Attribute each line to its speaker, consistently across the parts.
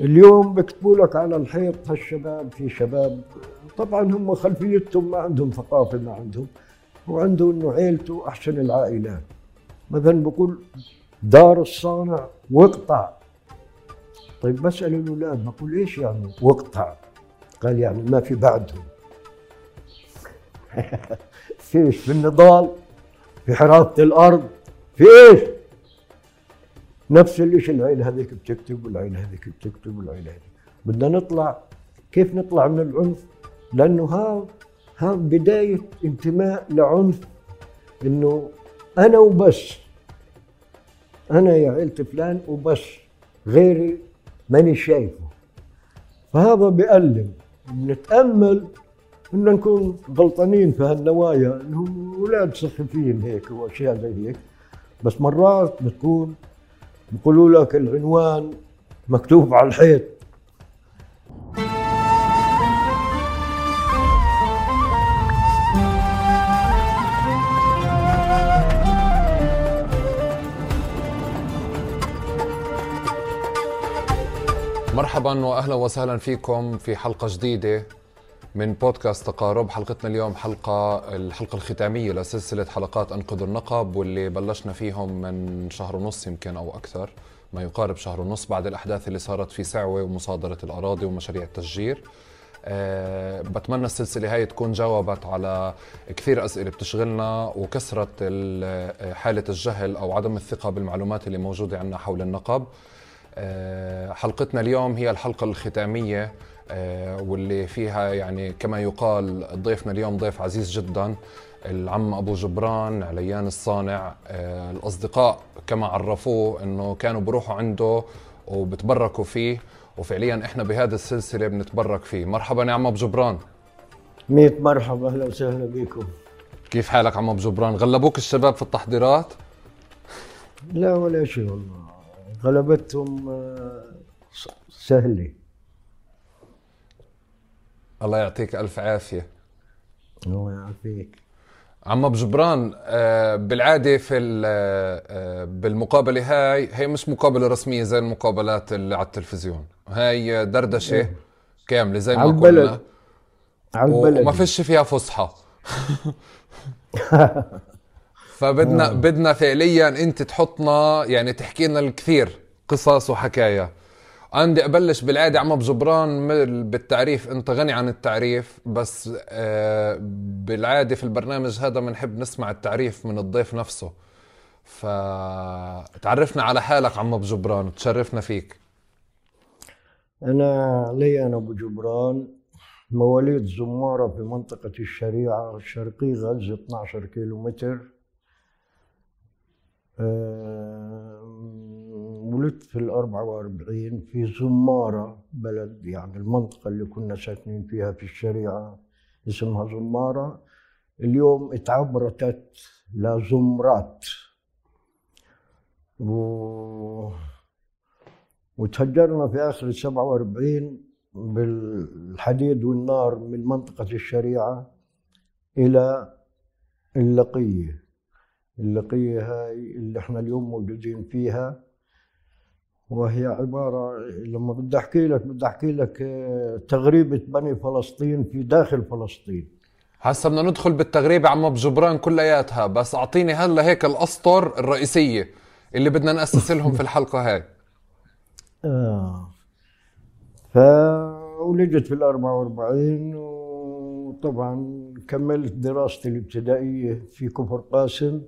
Speaker 1: اليوم بكتبوا لك على الحيط هالشباب في شباب. طبعا هم خلفيتهم ما عندهم ثقافة ما عندهم. وعنده إنه عيلته أحسن العائلات مثلا بقول دار الصانع واقطع طيب بسال الأولاد بقول إيش يعني واقطع قال يعني ما في بعدهم. في إيش؟ في النضال في حراسه الأرض في إيش؟ نفس الشيء العيله هذيك بتكتب والعيله هذيك بتكتب والعيله هذيك. بدنا نطلع كيف نطلع من العنف؟ لأنه ها ها بداية انتماء لعنف. إنه أنا وبس أنا يا عيلة فلان وبس غيري ماني شايفه. فهذا بيألم. بنتأمل إن نكون غلطانين في هالنوايا إنهم أولاد سخيفين هيك وأشياء زي هيك. بس مرات بتكون بيقولوا لك العنوان مكتوب على الحيط.
Speaker 2: مرحبا واهلا وسهلا فيكم في حلقة جديدة من بودكاست تقارب. حلقتنا اليوم حلقة الحلقة الختامية لسلسلة حلقات أنقذ النقب واللي بلشنا فيهم من شهر ونص يمكن أو أكثر ما يقارب شهر ونص بعد الأحداث اللي صارت في سعوة ومصادرة الأراضي ومشاريع التشجير. أه بتمنى السلسلة هاي تكون جاوبت على كثير أسئلة بتشغلنا وكسرت حالة الجهل أو عدم الثقة بالمعلومات اللي موجودة عندنا حول النقب أه حلقتنا اليوم هي الحلقة الختامية آه، واللي فيها يعني كما يقال ضيفنا اليوم ضيف عزيز جدا العم أبو جبران عليان الصانع. آه، الأصدقاء كما عرفوه إنه كانوا بروحوا عنده وبتبركوا فيه وفعليا إحنا بهذه السلسلة بنتبرك فيه. مرحبا يا عم أبو جبران.
Speaker 1: ميت مرحبا أهلا وسهلا بكم.
Speaker 2: كيف حالك عم أبو جبران؟ غلبوك الشباب في التحضيرات؟
Speaker 1: لا ولا شيء والله. غلبتهم آه، سهلة.
Speaker 2: الله يعطيك ألف عافية.
Speaker 1: الله يعافيك.
Speaker 2: عم ابو جبران آه، بالعادة في آه، بالمقابلة هاي هي مش مقابلة رسمية زي المقابلات اللي على التلفزيون. هاي دردشة إيه. كاملة زي ما قلنا. على البلد. وما فيش فيها فصحى. فبدنا آه. بدنا فعليا أنت تحطنا يعني تحكي لنا الكثير قصص وحكايا عندي أبلش بالعادة عم بجبران بالتعريف أنت غني عن التعريف بس آه، بالعادة في البرنامج هذا بنحب نسمع التعريف من الضيف نفسه. فتعرفنا على حالك عم ابو جبران تشرفنا فيك.
Speaker 1: أنا لي أنا أبو جبران مواليد زمارة في منطقة الشريعة الشرقية غزه 12 كيلو متر أه ولدت في الأربعة وأربعين في زمارة بلد يعني المنطقة اللي كنا ساكنين فيها في الشريعة اسمها زمارة. اليوم اتعبرتت لزمرات و... وتهجرنا في آخر السبعة وأربعين بالحديد والنار من منطقة الشريعة إلى اللقية. اللقية هاي اللي إحنا اليوم موجودين فيها. وهي عبارة لما بدي أحكي لك بدي أحكي لك آه، تغريبة بني فلسطين في داخل فلسطين.
Speaker 2: هسا بدنا ندخل بالتغريبة عم بجبران كلياتها بس أعطيني هلا هيك الأسطر الرئيسية اللي بدنا نأسس لهم في الحلقة هاي.
Speaker 1: آه. فولدت في ال 44 وطبعا كملت دراستي الابتدائية في كفر قاسم.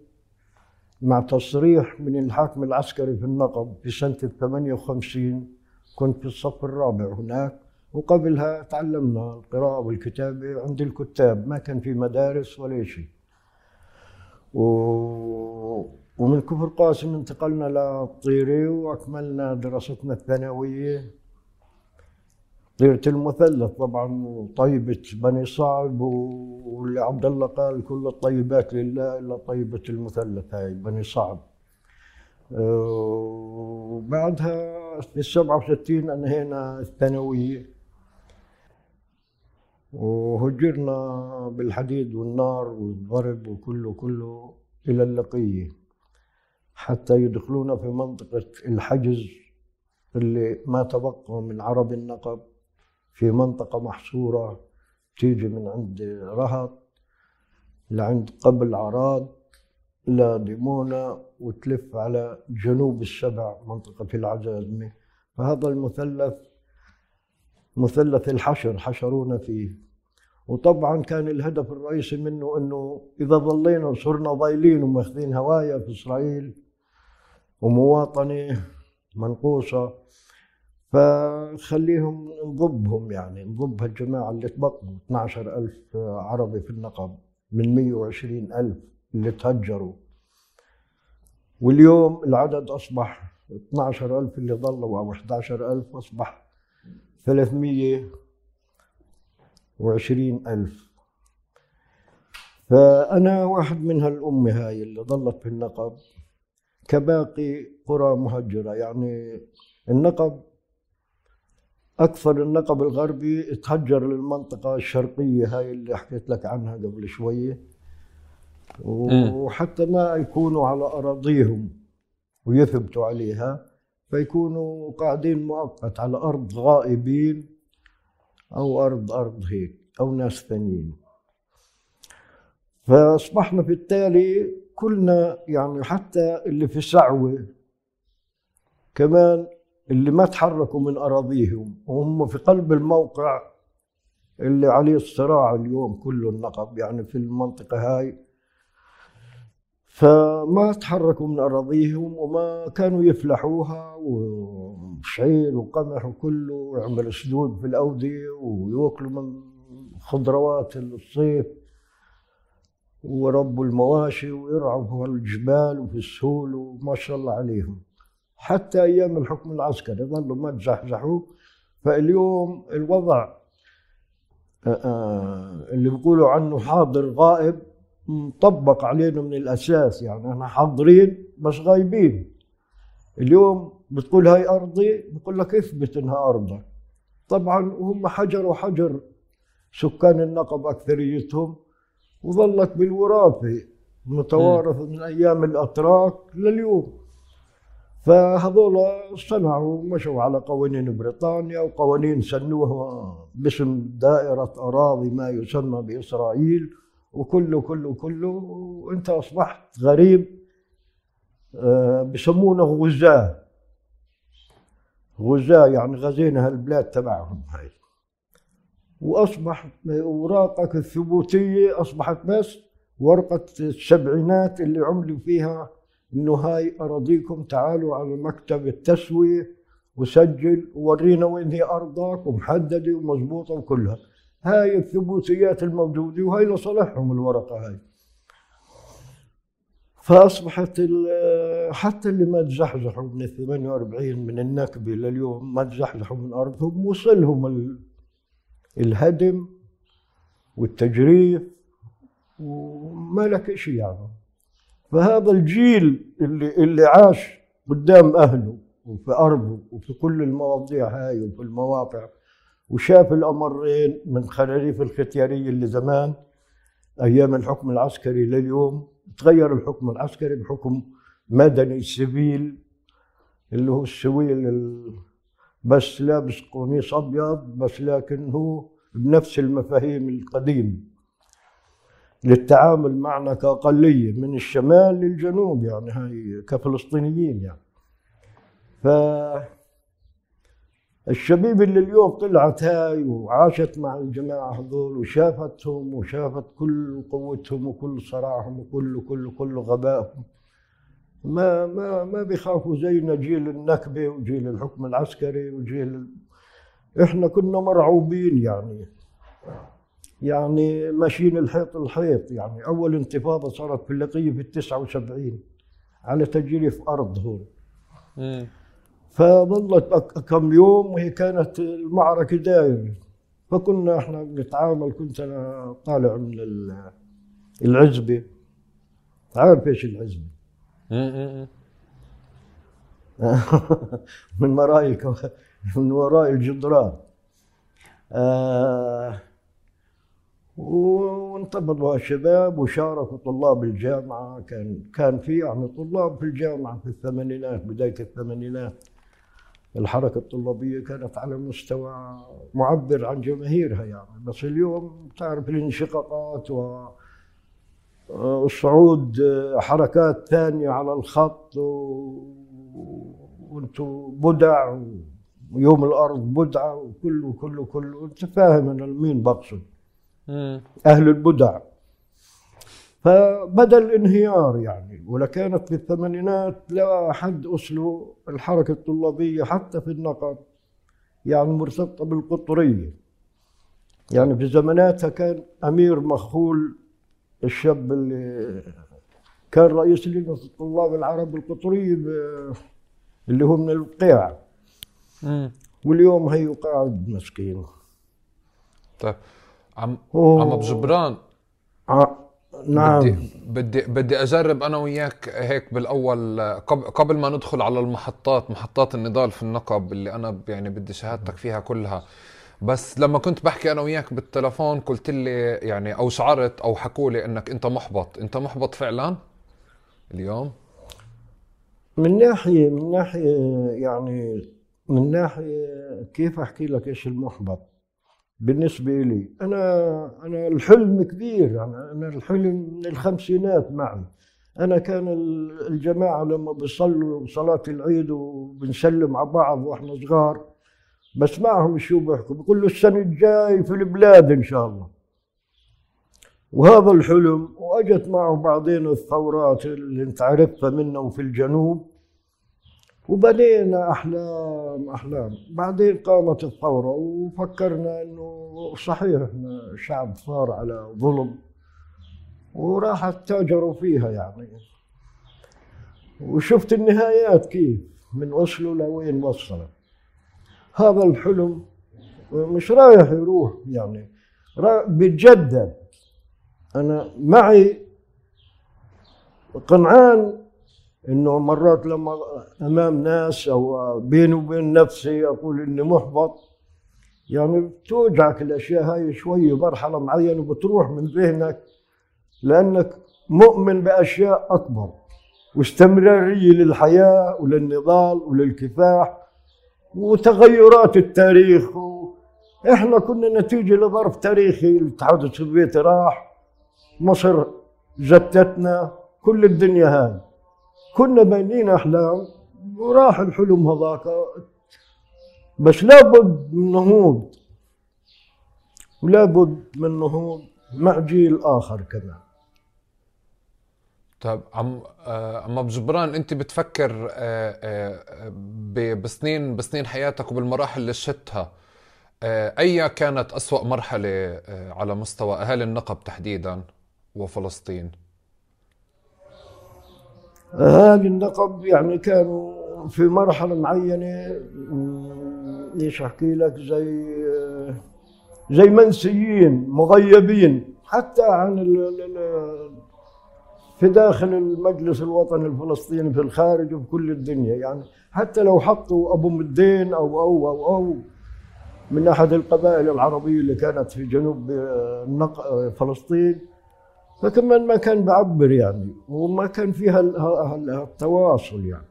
Speaker 1: مع تصريح من الحاكم العسكري في النقب في سنة 58 كنت في الصف الرابع هناك وقبلها تعلمنا القراءة والكتابة عند الكتاب ما كان في مدارس ولا شيء. و... ومن كفر قاسم انتقلنا للطيري وأكملنا دراستنا الثانوية. طيرة المثلث طبعا طيبة بني صعب واللي عبد الله قال كل الطيبات لله إلا طيبة المثلث هاي بني صعب. وبعدها في السبعة وستين انهينا الثانوية. وهجرنا بالحديد والنار والضرب وكله كله إلى اللقية حتى يدخلونا في منطقة الحجز اللي ما تبقى من عرب النقب. في منطقة محصورة تيجي من عند رهط لعند قبل عراد لديمونة وتلف على جنوب السبع منطقة العزازمة فهذا المثلث مثلث الحشر حشرونا فيه. وطبعا كان الهدف الرئيسي منه إنه إذا ظلينا وصرنا ضايلين وماخذين هوايه في إسرائيل ومواطنة منقوصة فخليهم نضبهم يعني نضب هالجماعه اللي تبقوا 12000 عربي في النقب من 120 ألف اللي تهجروا. واليوم العدد أصبح 12 ألف اللي ظلوا أو 11 ألف أصبح 320 ألف. فأنا واحد من هالأمة هاي اللي ظلت في النقب كباقي قرى مهجرة يعني النقب أكثر النقب الغربي تهجر للمنطقة الشرقية هاي اللي حكيت لك عنها قبل شوية وحتى ما يكونوا على أراضيهم ويثبتوا عليها فيكونوا قاعدين مؤقت على أرض غائبين أو أرض أرض هيك أو ناس ثانيين. فأصبحنا في التالي كلنا يعني حتى اللي في سعوة كمان اللي ما تحركوا من أراضيهم وهم في قلب الموقع اللي عليه الصراع اليوم كله النقب يعني في المنطقة هاي. فما تحركوا من أراضيهم وما كانوا يفلحوها وشعير وقمح وكله ويعمل سدود في الأودية ويأكلوا من خضروات الصيف. وربوا المواشي ويرعوا في الجبال وفي السهول وما شاء الله عليهم. حتى أيام الحكم العسكري ظلوا ما تزحزحوا. فاليوم الوضع اللي بيقولوا عنه حاضر غائب مطبق علينا من الأساس. يعني إحنا حاضرين بس غايبين. اليوم بتقول هاي أرضي بقول لك إثبت إنها ارضك طبعا وهم حجر وحجر سكان النقب أكثريتهم وظلت بالوراثة متوارث من أيام الأتراك لليوم. فهذول صنعوا مشوا على قوانين بريطانيا وقوانين سنوها باسم دائرة أراضي ما يسمى بإسرائيل وكله كله كله وأنت أصبحت غريب بسمونه غزاة. غزاة يعني غزينا هالبلاد تبعهم هاي. وأصبح أوراقك الثبوتية أصبحت بس ورقة السبعينات اللي عملوا فيها إنه هاي أراضيكم تعالوا على مكتب التسوية وسجل وورينا وين هي ارضك ومحددة ومضبوطة وكلها. هاي الثبوتيات الموجودة وهي لصالحهم الورقة هاي. فأصبحت حتى اللي ما تزحزحوا من ال 48 من النكبة لليوم ما تزحزحوا من ارضهم وصلهم الهدم والتجريف وما لك شيء يعني فهذا الجيل اللي اللي عاش قدام أهله وفي أرضه وفي كل المواضيع هاي وفي المواقع وشاف الأمرين من خراريف الختيارية اللي زمان أيام الحكم العسكري لليوم تغير الحكم العسكري بحكم مدني civil اللي هو ال civil بس لابس قميص أبيض بس لكن هو بنفس المفاهيم القديمة. للتعامل معنا كأقلية من الشمال للجنوب يعني هاي كفلسطينيين يعني. ف الشبيب اللي اليوم طلعت هاي وعاشت مع الجماعة هذول وشافتهم وشافت كل قوتهم وكل صراعهم وكل كل كل غبائهم ما ما ما بيخافوا زينا جيل النكبة وجيل الحكم العسكري وجيل إحنا كنا مرعوبين يعني. يعني ماشيين الحيط الحيط يعني أول انتفاضة صارت في اللقية في التسعة وسبعين على تجريف أرض هون. فظلت كم يوم وهي كانت المعركة دايرة فكنا إحنا بنتعامل كنت أنا طالع من العزبة. عارف إيش العزبة؟ من وراي من وراء الجدران. آه وانتبضوا الشباب وشاركوا طلاب الجامعة كان كان في يعني طلاب في الجامعة في الثمانينات بداية الثمانينات الحركة الطلابية كانت على مستوى معبر عن جماهيرها يعني بس اليوم تعرف الانشقاقات و صعود حركات ثانية على الخط. وأنتم بدع ويوم الأرض بدعة وكله كله كله انت فاهم أنا مين بقصد. أهل البدع. فبدا الانهيار يعني ولكانت في الثمانينات لا حد أسلو الحركة الطلابية حتى في النقب يعني مرتبطة بالقطرية. يعني في زماناتها كان أمير مخول الشاب اللي كان رئيس لجنة الطلاب العرب القطرية ب- اللي هو من القيع
Speaker 2: مم.
Speaker 1: واليوم هي قاعد مسكين
Speaker 2: طيب. عم
Speaker 1: أوه.
Speaker 2: عم ابو جبران
Speaker 1: ع- نعم.
Speaker 2: بدي بدي بدي أجرب أنا وياك هيك بالأول قبل قبل ما ندخل على المحطات محطات النضال في النقب اللي أنا يعني بدي شهادتك فيها كلها. بس لما كنت بحكي أنا وياك بالتلفون قلت لي يعني أو شعرت أو حكوا لي إنك أنت محبط. أنت محبط فعلا؟ اليوم؟
Speaker 1: من ناحية من ناحية يعني من ناحية كيف أحكي لك إيش المحبط؟ بالنسبة لي أنا أنا الحلم كبير يعني أنا الحلم من الخمسينات معي. أنا كان ال- الجماعة لما بيصلوا صلاة العيد وبنسلم على بعض وإحنا صغار بسمعهم شو بيحكوا؟ بيقولوا السنة الجاي في البلاد إن شاء الله. وهذا الحلم وأجت معه بعدين الثورات اللي انت عرفتها منا وفي الجنوب وبنينا أحلام أحلام. بعدين قامت الثورة وفكرنا إنه صحيح إحنا شعب صار على ظلم وراحت تاجروا فيها يعني. وشفت النهايات كيف من اوسلو لوين وصلت هذا الحلم مش رايح يروح يعني. بيتجدد أنا معي قنعان إنه مرات لما أمام ناس أو بيني وبين نفسي أقول إني محبط يعني بتوجعك الأشياء هاي شوية مرحلة معينة وبتروح من ذهنك لأنك مؤمن بأشياء أكبر واستمرارية للحياة وللنضال وللكفاح وتغيرات التاريخ. إحنا كنا نتيجة لظرف تاريخي الاتحاد السوفيتي راح مصر جتتنا كل الدنيا هاي كنا بانين احلام وراح الحلم هذاك. بس لابد من نهوض. ولابد من نهوض مع جيل آخر كمان.
Speaker 2: طيب عم آه، عم ابو جبران أنت بتفكر آه، آه، بسنين بسنين حياتك وبالمراحل اللي شتها آه، أي كانت أسوأ مرحلة آه، على مستوى اهالي النقب تحديدا وفلسطين؟
Speaker 1: اهالي النقب يعني كانوا في مرحلة معينة مم، إيش أحكي لك زي زي منسيين مغيبين حتى عن في داخل المجلس الوطني الفلسطيني في الخارج وفي كل الدنيا. يعني حتى لو حطوا أبو مدين أو أو أو أو من أحد القبائل العربية اللي كانت في جنوب النق- فلسطين فكمان ما كان بعبر يعني وما كان فيها التواصل يعني.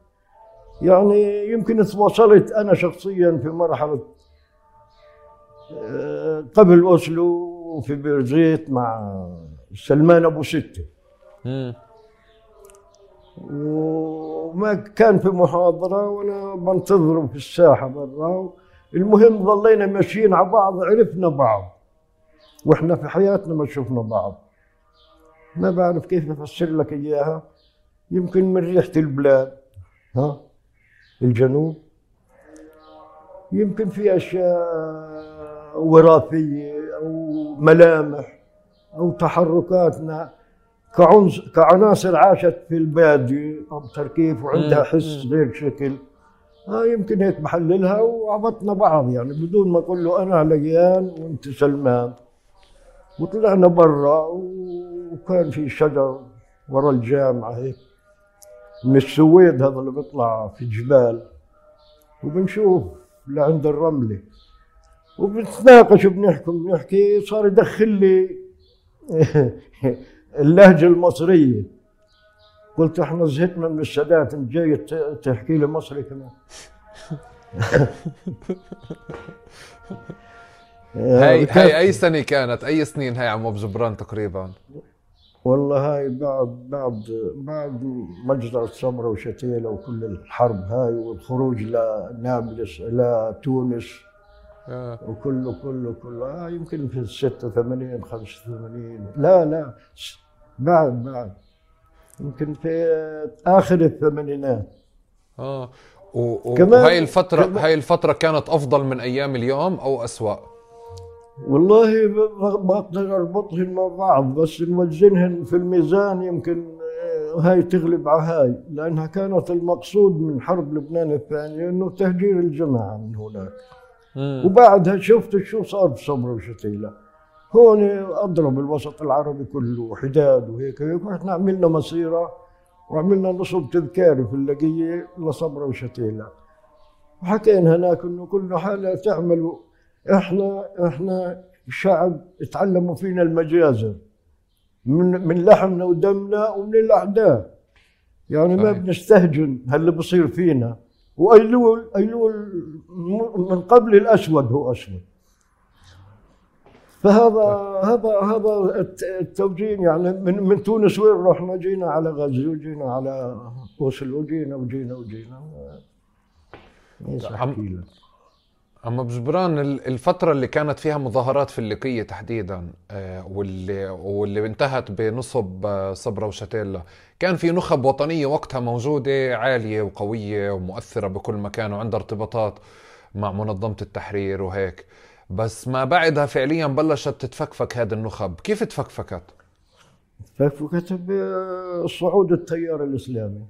Speaker 1: يعني يمكن تواصلت أنا شخصيا في مرحلة آه، قبل أوسلو في بيرزيت مع سلمان أبو
Speaker 2: ستة.
Speaker 1: وما كان في محاضرة وأنا بنتظره في الساحة برا المهم ظلينا ماشيين على بعض عرفنا بعض. وإحنا في حياتنا ما شفنا بعض. ما بعرف كيف أفسر لك إياها. يمكن من ريحة البلاد ها الجنوب. يمكن في أشياء وراثية أو ملامح أو تحركاتنا. كعنص كعناصر عاشت في البادية أكثر كيف وعندها. حس غير شكل. آه يمكن هيك بحللها وعبطنا بعض يعني بدون ما أقول له أنا عليان وأنت سلمان. وطلعنا برا وكان في شجر ورا الجامعة هيك. من السويد هذا اللي بيطلع في جبال. وبنشوف لعند الرملة. وبنتناقش وبنحكي بنحكي صار يدخل لي اللهجة المصرية. قلت إحنا زهقنا من السادات إنت جاي تحكي لي مصري كمان.
Speaker 2: هاي هاي أي سنة كانت؟ أي سنين هاي عم ابو جبران تقريبا؟
Speaker 1: والله هاي بعد بعد بعد مجزرة سمرة وشتيلة وكل الحرب هاي والخروج لنابلس لتونس
Speaker 2: آه.
Speaker 1: وكله كله كله. آه يمكن في 86 85 لا لا بعد بعد. يمكن في آخر الثمانينات.
Speaker 2: آه. و- و-
Speaker 1: كمان-
Speaker 2: وهي الفترة هاي الفترة كانت أفضل من أيام اليوم أو أسوأ؟
Speaker 1: والله ب- ما أقدر اربطهن مع بعض بس نوزنهن في الميزان يمكن آه، هاي تغلب على هاي لأنها كانت المقصود من حرب لبنان الثانية إنه تهجير الجماعة من هناك. وبعدها شفت شو صار بصبرا وشتيلة. هون أضرب الوسط العربي كله حداد وهيك وهيك وإحنا عملنا مسيرة وعملنا نصب تذكاري في اللقية لصبرا وشتيلة. وحكينا هناك إنه كل حالة تعملوا إحنا إحنا شعب تعلموا فينا المجازر من من لحمنا ودمنا ومن الأعداء. يعني ما
Speaker 2: صحيح.
Speaker 1: بنستهجن هاللي بصير فينا. وأيلول أيلول من قبل الأسود هو أسود. فهذا هذا هذا الت- التوجيه يعني من من تونس وين رحنا؟ جينا على غزة وجينا على وصل وجينا وجينا وجينا. إيش
Speaker 2: أما بجبران ال- الفترة اللي كانت فيها مظاهرات في الليقية تحديدا آه، واللي واللي انتهت بنصب آه، صبرا وشتيلا كان في نخب وطنية وقتها موجودة عالية وقوية ومؤثرة بكل مكان وعندها ارتباطات مع منظمة التحرير وهيك. بس ما بعدها فعليا بلشت تتفكفك هذه النخب. كيف تفكفكت؟
Speaker 1: فكتب صعود التيار الإسلامي.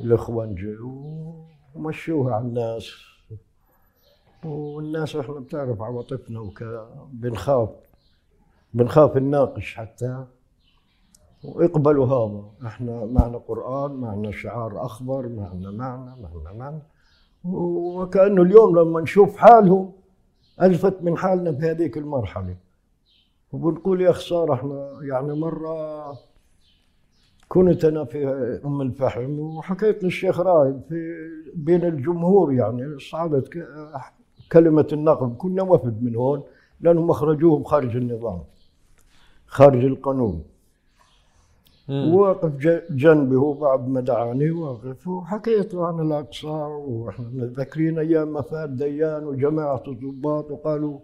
Speaker 1: الإخوان جو ومشوها على الناس. والناس إحنا بتعرف عواطفنا وك بنخاف بنخاف نناقش حتى. واقبلوا هذا إحنا معنا قرآن معنا شعار أخضر معنا معنا معنا معنا. وكأنه اليوم لما نشوف حالهم ألفت من حالنا في هذيك المرحلة. وبنقول يا خساره إحنا يعني مرة كنت أنا في أم الفحم وحكيت للشيخ رايد في بين الجمهور يعني صعدت ك- كلمة النقد كنا وفد من هون لأنهم أخرجوهم خارج النظام خارج القانون. وواقف ج- جنبي هو بعد ما دعاني واقف وحكيت له عن الأقصى وإحنا متذكرين أيام ما فات ديان وجماعة الضباط وقالوا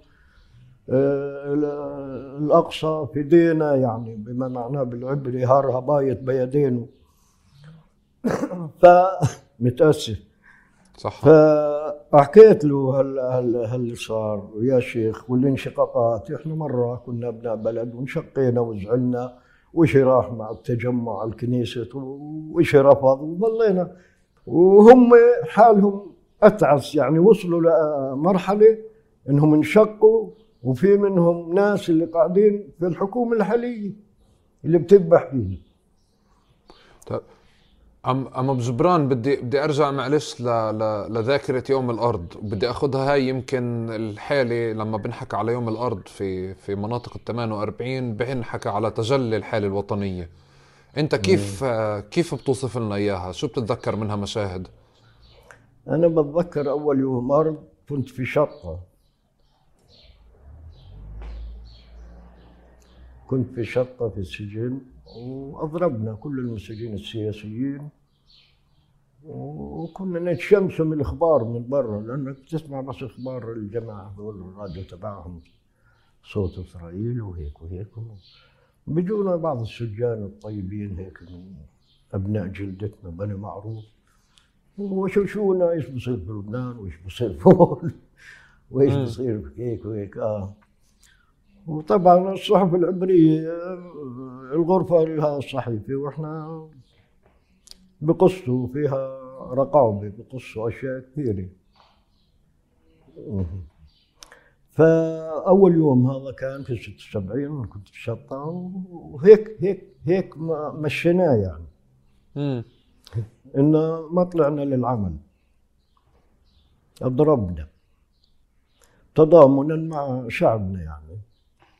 Speaker 1: آه، ال- الأقصى في دينا يعني بما معناه بالعبري هارها بايت بيدينه. فمتاسف
Speaker 2: صح.
Speaker 1: فحكيت له هل هل هل صار يا شيخ والانشقاقات إحنا مرة كنا أبناء بلد وانشقينا وزعلنا وش راح مع التجمع الكنيسة وش رفض؟ وظلينا. وهم حالهم أتعس يعني وصلوا لمرحلة إنهم انشقوا وفي منهم ناس اللي قاعدين في الحكومة الحالية اللي بتذبح فينا
Speaker 2: أم أما بجبران بدي بدي أرجع معلش ل... ل... لذاكرة يوم الأرض. بدي أخذها هاي يمكن الحالة لما بنحكى على يوم الأرض في في مناطق ال 48 بنحكى على تجلي الحالة الوطنية. أنت كيف كيف بتوصف لنا إياها؟ شو بتتذكر منها مشاهد؟
Speaker 1: أنا بتذكر أول يوم أرض كنت في شطه كنت في شطه في السجن وأضربنا كل المساجين السياسيين. وكنا نتشمسوا من الإخبار من برا لأنك تسمع بس إخبار الجماعة دول الراديو تبعهم صوت إسرائيل وهيك وهيك. بيجونا بعض السجان الطيبين هيك من أبناء جلدتنا بني معروف. وشوشونا إيش بصير في لبنان وإيش بصير في هون
Speaker 2: وإيش.
Speaker 1: بصير في هيك وهيك. آه. وطبعا الصحف العبرية الغرفة لها الصحيفه وإحنا بقصوا فيها رقابة بقصوا أشياء كثيرة. مم. فأول يوم هذا كان في 76 كنت في شطه وهيك هيك هيك مشيناه يعني. انه ما طلعنا للعمل. ضربنا تضامنا مع شعبنا يعني.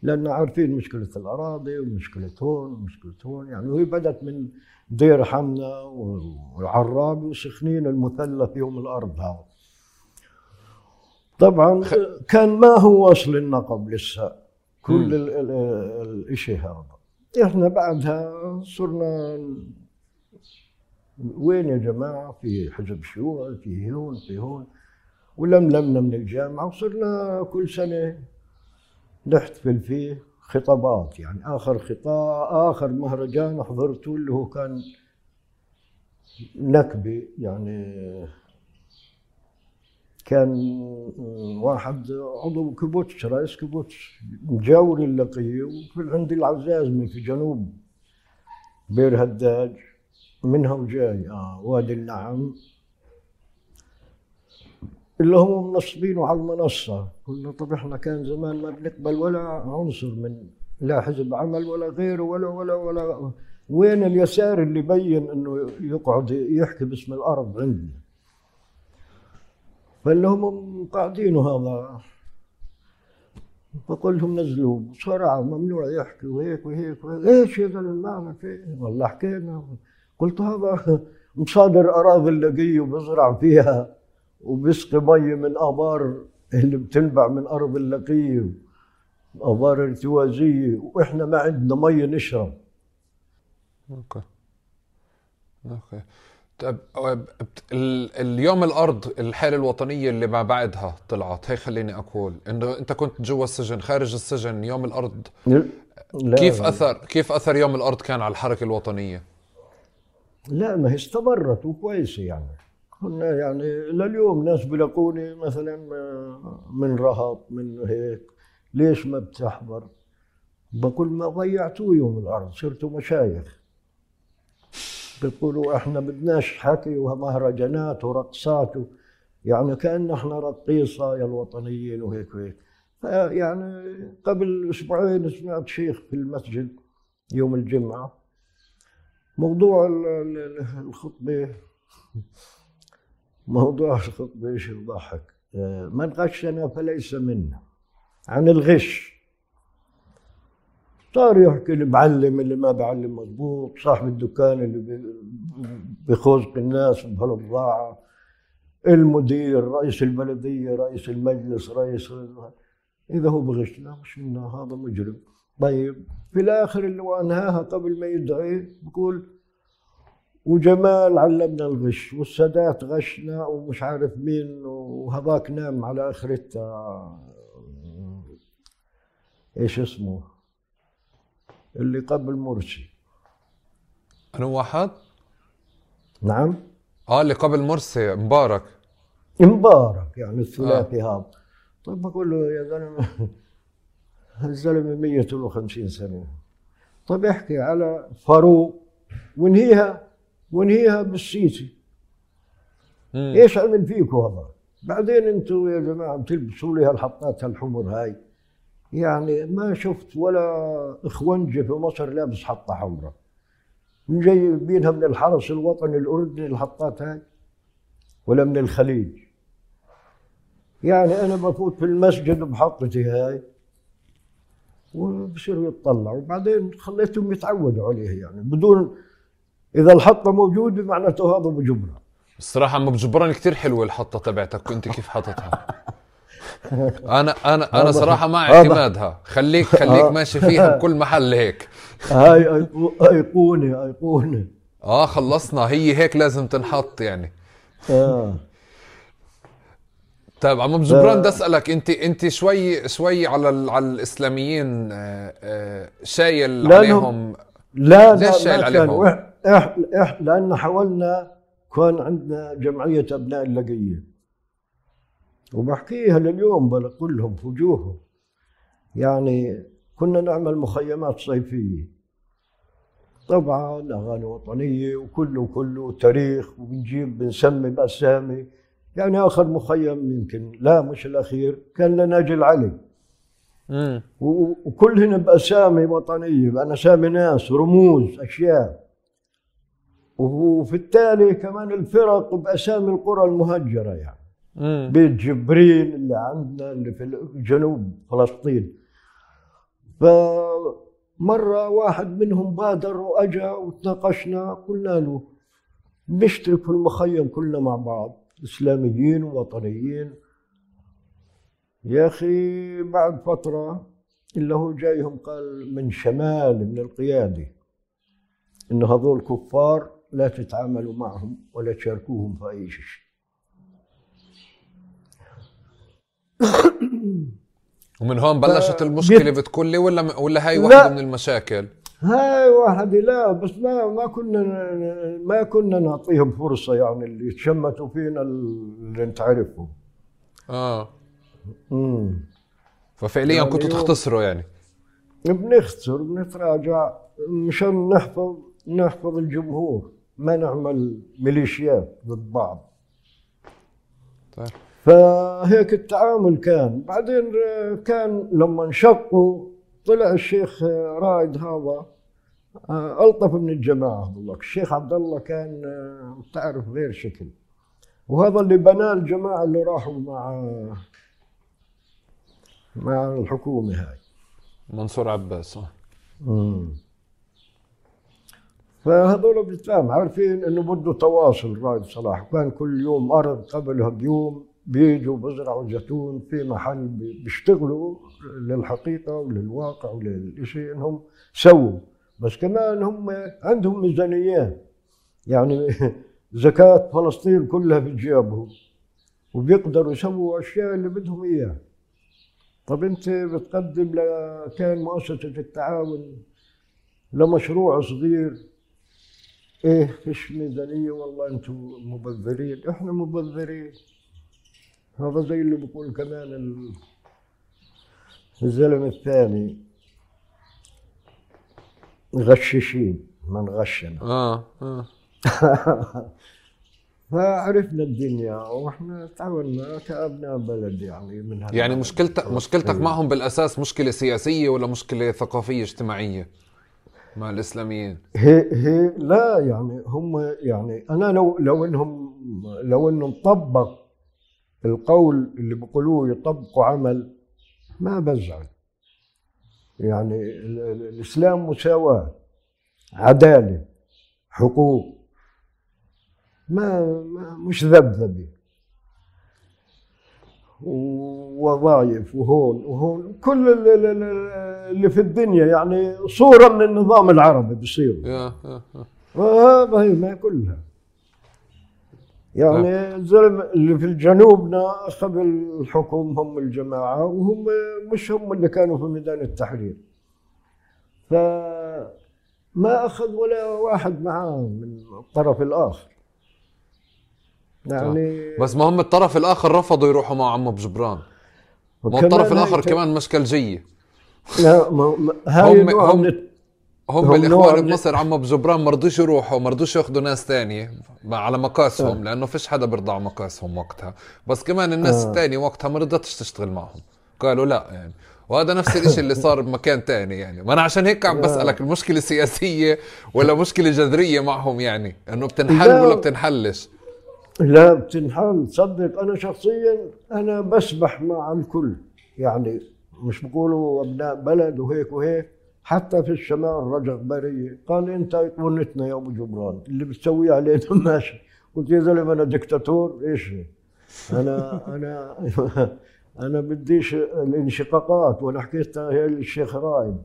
Speaker 1: لأن عارفين مشكلة الأراضي ومشكلة هون ومشكلة هون. يعني وهي بدأت من دير حمنا والعرابي وسخنين المثلث يوم الأرض هذا. طبعا كان ما هو وصل النقب لسه. كل ال- ال- الشيء هذا. إحنا بعدها صرنا وين يا جماعة؟ في حزب شيوعي في هون في هون. ولملمنا من الجامعة وصرنا كل سنة نحتفل فيه خطابات يعني آخر خطاب آخر مهرجان حضرته اللي هو كان نكبه يعني كان واحد عضو كيبوتس رئيس كيبوتس مجاوري اللقية وفي عند العزازمه في جنوب بير هداج منها وجاي آه وادي النعم. اللي هم منصبينه على المنصة. قلنا طب إحنا كان زمان ما بنقبل ولا عنصر من لا حزب عمل ولا غيره ولا ولا ولا. وين اليسار اللي بين إنه يقعد يحكي باسم الأرض عندنا؟ فاللي هم قاعدينه هذا. فقلت لهم نزلوه بسرعة ممنوع يحكي وهيك وهيك. إيش ما أعرف إيه. والله حكينا. قلت هذا مصادر أراضي اللقية وبزرع فيها. وبسقي مي من آبار اللي بتنبع من أرض اللقية آبار ارتوازية وإحنا ما عندنا مي نشرب.
Speaker 2: أوكي. أوكي. طب ال- اليوم الأرض الحاله الوطنية اللي ما بعدها طلعت هي خليني أقول إنه أنت كنت جوا السجن خارج السجن يوم الأرض.
Speaker 1: لا.
Speaker 2: كيف أثر كيف أثر يوم الأرض كان على الحركة الوطنية؟
Speaker 1: لا ما هي استمرت وكويسة يعني. كنا يعني لليوم ناس بيلاقوني مثلا من رهط من هيك. ليش ما بتحضر؟ بقول ما ضيعتوا يوم الأرض صرتوا مشايخ. بيقولوا إحنا بدناش حكي ومهرجانات ورقصات. يعني كأن إحنا رقيصة يا الوطنيين وهيك وهيك. يعني قبل أسبوعين سمعت شيخ في المسجد يوم الجمعة. موضوع ال- ال- الخطبة موضوع الخطبة إيش الضحك. آه، من غشنا فليس منا. عن الغش. صار يحكي المعلم اللي ما بعلم مضبوط صاحب الدكان اللي بيخوزق الناس بهالبضاعة. المدير رئيس البلدية رئيس المجلس رئيس إذا هو بغشنا مش منا هذا مجرم. طيب في الآخر اللي وأنهاها قبل ما يدعي بقول وجمال علمنا الغش والسادات غشنا ومش عارف مين وهذاك نام على اخرتها إيش اسمه؟ اللي قبل مرسي.
Speaker 2: أنا واحد؟
Speaker 1: نعم.
Speaker 2: آه اللي قبل مرسي مبارك.
Speaker 1: مبارك يعني الثلاثي هذا. طيب بقول له يا زلمة الزلمة 150 سنة. طيب احكي على فاروق وانهيها وانهيها بالسيسي. إيش عمل فيكم هذا؟ بعدين أنتم يا جماعة بتلبسوا لي هالحطات هالحمر هاي. يعني ما شفت ولا اخوانجي في مصر لابس حطة حمراء. جايبينها من الحرس الوطني الأردني الحطات هاي ولا من الخليج. يعني أنا بفوت في المسجد بحطتي هاي وبصيروا يتطلعوا وبعدين خليتهم يتعودوا عليها يعني بدون إذا الحطة موجوده معناته هذا بجبرها
Speaker 2: الصراحة أم بجبران كتير حلوة الحطة تبعتك كنت كيف حاططها أنا أنا أنا
Speaker 1: هذا-
Speaker 2: صراحة مع اعتمادها. خليك خليك
Speaker 1: آه.
Speaker 2: ماشي فيها بكل محل هيك.
Speaker 1: هاي ايقونه أيقونة.
Speaker 2: آه خلصنا. هي هيك لازم تنحط يعني.
Speaker 1: آه.
Speaker 2: طيب عم بجبران بدي أسألك انت أنت شوي شوي على على الإسلاميين آه، آه، شايل عليهم
Speaker 1: لا
Speaker 2: ليش
Speaker 1: لا
Speaker 2: شايل عليهم؟
Speaker 1: إح إح إح لأن حاولنا كان عندنا جمعية أبناء اللقية وبحكيها لليوم بقول لهم وجوههم يعني كنا نعمل مخيمات صيفية طبعا أغاني وطنية وكله كله تاريخ وبنجيب بنسمي بأسامي يعني آخر مخيم يمكن لا مش الأخير كان لناجل علي
Speaker 2: مم.
Speaker 1: و- وكلهن بأسامي وطنية بأسامي ناس رموز أشياء. وفي التالي كمان الفرق بأسامي القرى المهجرة يعني.
Speaker 2: مم.
Speaker 1: بيت جبرين اللي عندنا اللي في جنوب فلسطين. فمرة واحد منهم بادر وأجا وتناقشنا قلنا له نشترك في المخيم كلنا مع بعض إسلاميين ووطنيين. يا أخي بعد فترة اللي هو جايهم قال من شمال من القيادة إن هذول كفار لا تتعاملوا معهم ولا تشاركوهم في أي شيء.
Speaker 2: ومن هون بلشت المشكلة بتكلي ولا ولا هاي
Speaker 1: لا.
Speaker 2: واحدة من المشاكل؟
Speaker 1: هاي واحدة لا بس ما ما كنا ما كنا نعطيهم فرصة يعني اللي يتشمتوا فينا اللي انت عارفهم
Speaker 2: آه.
Speaker 1: امم
Speaker 2: ففعليا
Speaker 1: يعني
Speaker 2: كنتوا تختصروا يعني.
Speaker 1: بنخسر بنتراجع مشان نحفظ نحفظ الجمهور ما نعمل ميليشيات ضد بعض.
Speaker 2: طيب.
Speaker 1: فهيك التعامل كان. بعدين آه، كان لما انشقوا طلع الشيخ آه، رائد هذا آه، ألطف من الجماعة والله الشيخ عبد الله كان تعرف غير شكل. وهذا اللي بناه الجماعة اللي راحوا مع مع الحكومة هاي.
Speaker 2: منصور عباس. آه.
Speaker 1: مم. فهذول بتفهم عارفين إنه بده تواصل رائد صلاح. كان كل يوم أرض قبلها بيوم بيجوا بزرعوا زيتون في محل بي- بيشتغلوا للحقيقة وللواقع وللشيء إنهم سووا. بس كمان هم عندهم ميزانيات يعني زكاة فلسطين كلها في جيبهم وبيقدروا يسووا أشياء اللي بدهم إياها. طب انت بتقدم ل- كان مؤسسة التعاون لمشروع صغير. إيه فيش ميزانية والله أنتم مبذرين. إحنا مبذرين. هذا زي اللي بقول كمان ال- الزلمة الثاني. غششين من غشنا.
Speaker 2: آه آه.
Speaker 1: فعرفنا الدنيا وإحنا تعاوننا كأبناء بلد يعني من هذا
Speaker 2: يعني مشكلتك مشكلتك معهم بالأساس مشكلة سياسية ولا مشكلة ثقافية اجتماعية مع الإسلاميين؟
Speaker 1: هي هي لا يعني هم يعني أنا لو لو انهم لو إنهم طبق القول اللي بيقولوه يطبقوا عمل ما بزعل. يعني ال- ال- الإسلام مساواة عدالة حقوق. ما, ما مش ذبذبه ووظائف وهون وهون. كل ال- ال- ال- اللي في الدنيا يعني صورة من النظام العربي بصير. هي ما كلها. يعني الزلمه اللي في الجنوبنا اخذ الحكم هم الجماعة وهم مش هم اللي كانوا في ميدان التحرير. فما أخذ ولا واحد معاه من الطرف الآخر. يعني
Speaker 2: بس ما هم الطرف الآخر رفضوا يروحوا مع عمو بجبران. ما الطرف الآخر
Speaker 1: هاي-
Speaker 2: كمان مشكلجيه
Speaker 1: لا ما هاي
Speaker 2: هم- هم-
Speaker 1: من
Speaker 2: هم
Speaker 1: هم
Speaker 2: الاخوان بمصر عمو بجبران ما رضوش يروحوا ما رضوش ياخذوا ناس تانية على مقاسهم لأنه فيش حدا بيرضى على مقاسهم وقتها. بس كمان الناس
Speaker 1: آه.
Speaker 2: التانية وقتها ما رضتش تشتغل معهم. قالوا لا يعني. وهذا نفس الشيء اللي صار بمكان تاني يعني. ما أنا عشان هيك عم بسألك المشكلة سياسية ولا مشكلة جذرية معهم يعني؟ إنه بتنحل
Speaker 1: لا.
Speaker 2: ولا بتنحلش؟
Speaker 1: لا بتنحل تصدق. أنا شخصيا أنا بسبح مع الكل. يعني مش بقولوا أبناء بلد وهيك وهيك. حتى في الشمال رجع برية. قال أنت ايقونتنا يا أبو جبران. اللي بتسويه علينا ماشي. قلت يا زلمة أنا دكتاتور. إيش؟ أنا أنا أنا بديش الانشقاقات. وأنا حكيتها هي للشيخ رائد.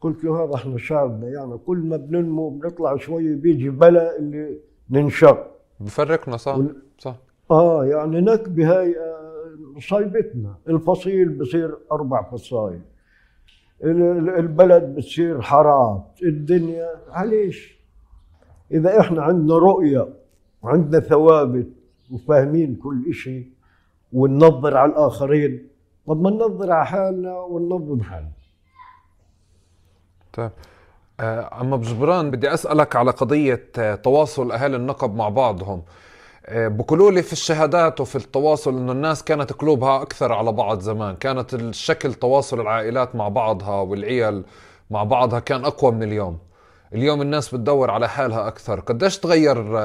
Speaker 1: قلت له هذا إحنا شعبنا. يعني كل ما بننمو بنطلع شوي بيجي بلا اللي ننشق.
Speaker 2: بفرقنا صح
Speaker 1: وال-
Speaker 2: صح.
Speaker 1: آه يعني نكبة هاي آه، صيبتنا. الفصيل بصير أربع ال- البلد بتصير حارات الدنيا عليش؟ إذا إحنا عندنا رؤية وعندنا ثوابت وفاهمين كل إشي وننظر على الآخرين طب ما ننظر على حالنا وننظم حالنا.
Speaker 2: طيب. آه، عم بجبران بدي أسألك على قضية آه، تواصل اهالي النقب مع بعضهم. آه، بقولوا لي في الشهادات وفي التواصل إنه الناس كانت قلوبها أكثر على بعض زمان. كانت الشكل تواصل العائلات مع بعضها والعيال مع بعضها كان أقوى من اليوم. اليوم الناس بتدور على حالها أكثر. قديش تغير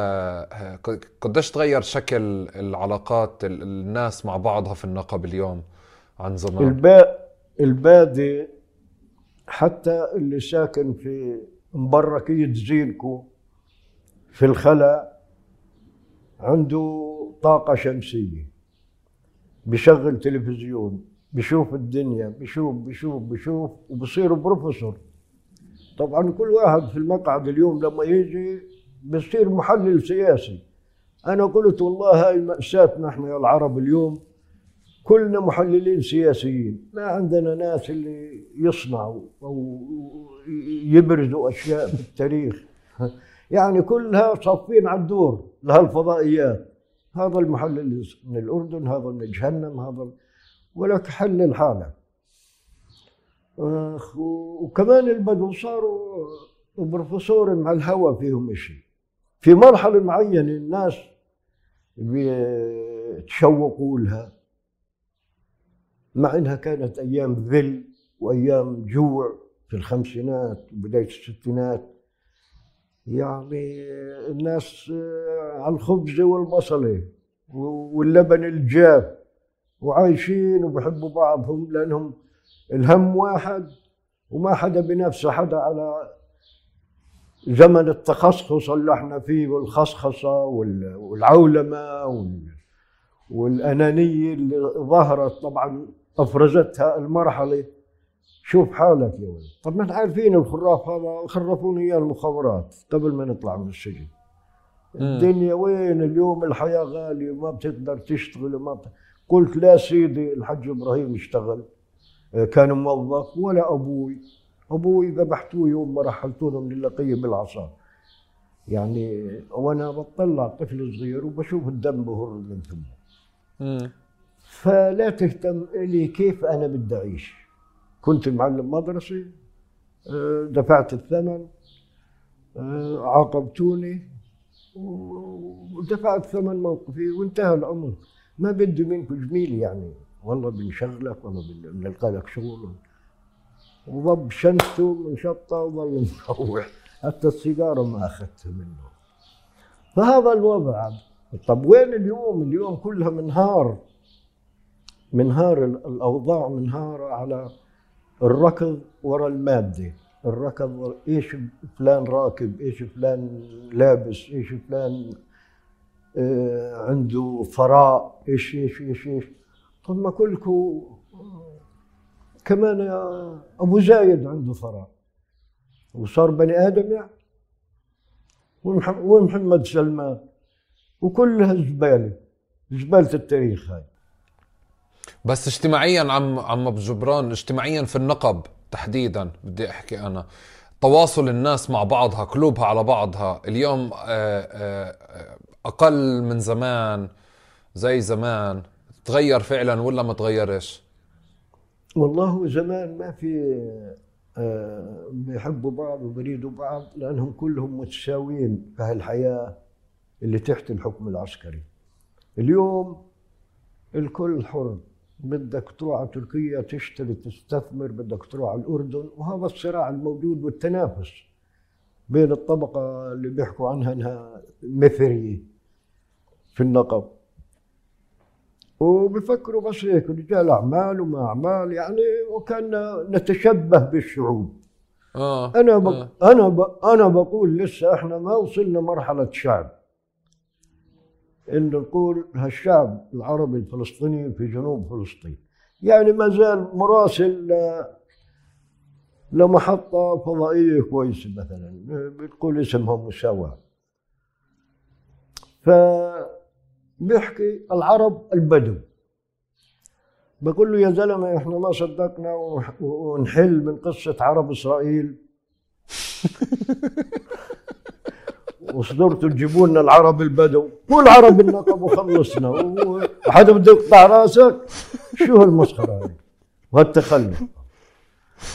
Speaker 2: قديش تغير شكل العلاقات ال- الناس مع بعضها في النقب اليوم عن زمان؟
Speaker 1: البادي حتى اللي ساكن في مبركية زينكو في الخلا عنده طاقة شمسية بشغل تلفزيون بشوف الدنيا بشوف بشوف بشوف وبصير بروفيسور. طبعا كل واحد في المقعد اليوم لما يجي بصير محلل سياسي. أنا قلت والله هاي مأساتنا إحنا يا العرب اليوم كلنا محللين سياسيين. ما عندنا ناس اللي يصنعوا أو يبرزوا أشياء في التاريخ. يعني كلها صافين على الدور لهالفضائيات. هذا المحلل من الأردن هذا من جهنم هذا ولك حلل حالك آخ، وكمان البدو صاروا بروفيسور مع الهوى فيهم شيء في مرحلة معينة الناس بيتشوقوا لها. مع إنها كانت أيام ذل وأيام جوع في الخمسينات وبداية الستينات. يعني الناس آه، على الخبز والبصلة واللبن الجاف وعايشين وبحبوا بعضهم لأنهم الهم واحد وما حدا بنفسه حدا على زمن التخصص اللي إحنا فيه والخصخصة وال- والعولمة وال- والأنانية اللي ظهرت طبعا افرزتها المرحلة. شوف حالك يا ولد. طب ما انت عارفين الخراف هذا؟ خرفونا إياه المخابرات قبل ما نطلع من السجن الدنيا وين؟ اليوم الحياة غالية وما بتقدر تشتغل وما بت... قلت لا سيدي الحج إبراهيم اشتغل. آه، كان موظف ولا أبوي. أبوي ذبحتوه يوم ما رحلتونا من اللقية بالعصا. يعني وأنا بطلع طفل صغير وبشوف الدم بهر من ثمه. فلا تهتم لي كيف أنا بدي أعيش. كنت معلم مدرسة آه، دفعت الثمن آه، عاقبتوني ودفعت ثمن موقفي وانتهى الأمر. ما بدي منكم جميل يعني. والله بنشغلك والله بن- بنلقى لك شغل. وضب شنته من شطة وظل مروح. حتى السيجارة ما أخذتها منه. فهذا الوضع. طب وين اليوم؟ اليوم كلها منهار منهار ال- الأوضاع منهارة على الركض ورا المادة. الركض إيش فلان راكب إيش فلان لابس إيش فلان آه، عنده ثراء إيش إيش إيش إيش. طب ما كلكم كمان أبو زايد عنده ثراء وصار بني آدم يعني ومح- ومحمد سلمان. وكلها زباله زبالة التاريخ هاي.
Speaker 2: بس اجتماعيا عم عم جبران اجتماعيا في النقب تحديدا بدي أحكي أنا. تواصل الناس مع بعضها قلوبها على بعضها. اليوم آه، آه، أقل من زمان زي زمان تغير فعلا ولا ما تغيرش؟
Speaker 1: والله زمان ما في آه، بيحبوا بعض وبريدوا بعض لأنهم كلهم متساويين في هالحياة اللي تحت الحكم العسكري. اليوم الكل حر. بدك تروح على تركيا تشتري تستثمر بدك تروح على الأردن وهذا الصراع الموجود والتنافس بين الطبقة اللي بيحكوا عنها إنها مثريه في النقب. وبفكروا بس هيك رجال أعمال وما أعمال يعني وكان نتشبه بالشعوب.
Speaker 2: آه
Speaker 1: أنا ب...
Speaker 2: آه.
Speaker 1: أنا ب... أنا بقول لسه إحنا ما وصلنا مرحلة شعب. إن نقول هالشعب العربي الفلسطيني في جنوب فلسطين. يعني ما زال مراسل. لمحطة فضائية كويسة مثلا بتقول اسمها مساواة. فبيحكي العرب البدو. بقول له يا زلمة إحنا ما صدقنا ونح- ونحل من قصة عرب إسرائيل. وصدرتوا تجيبوا لنا العرب البدو. والعرب النقب وخلصنا وحدا بده يقطع راسك. شو هالمسخرة هاي؟ وهالتخلف.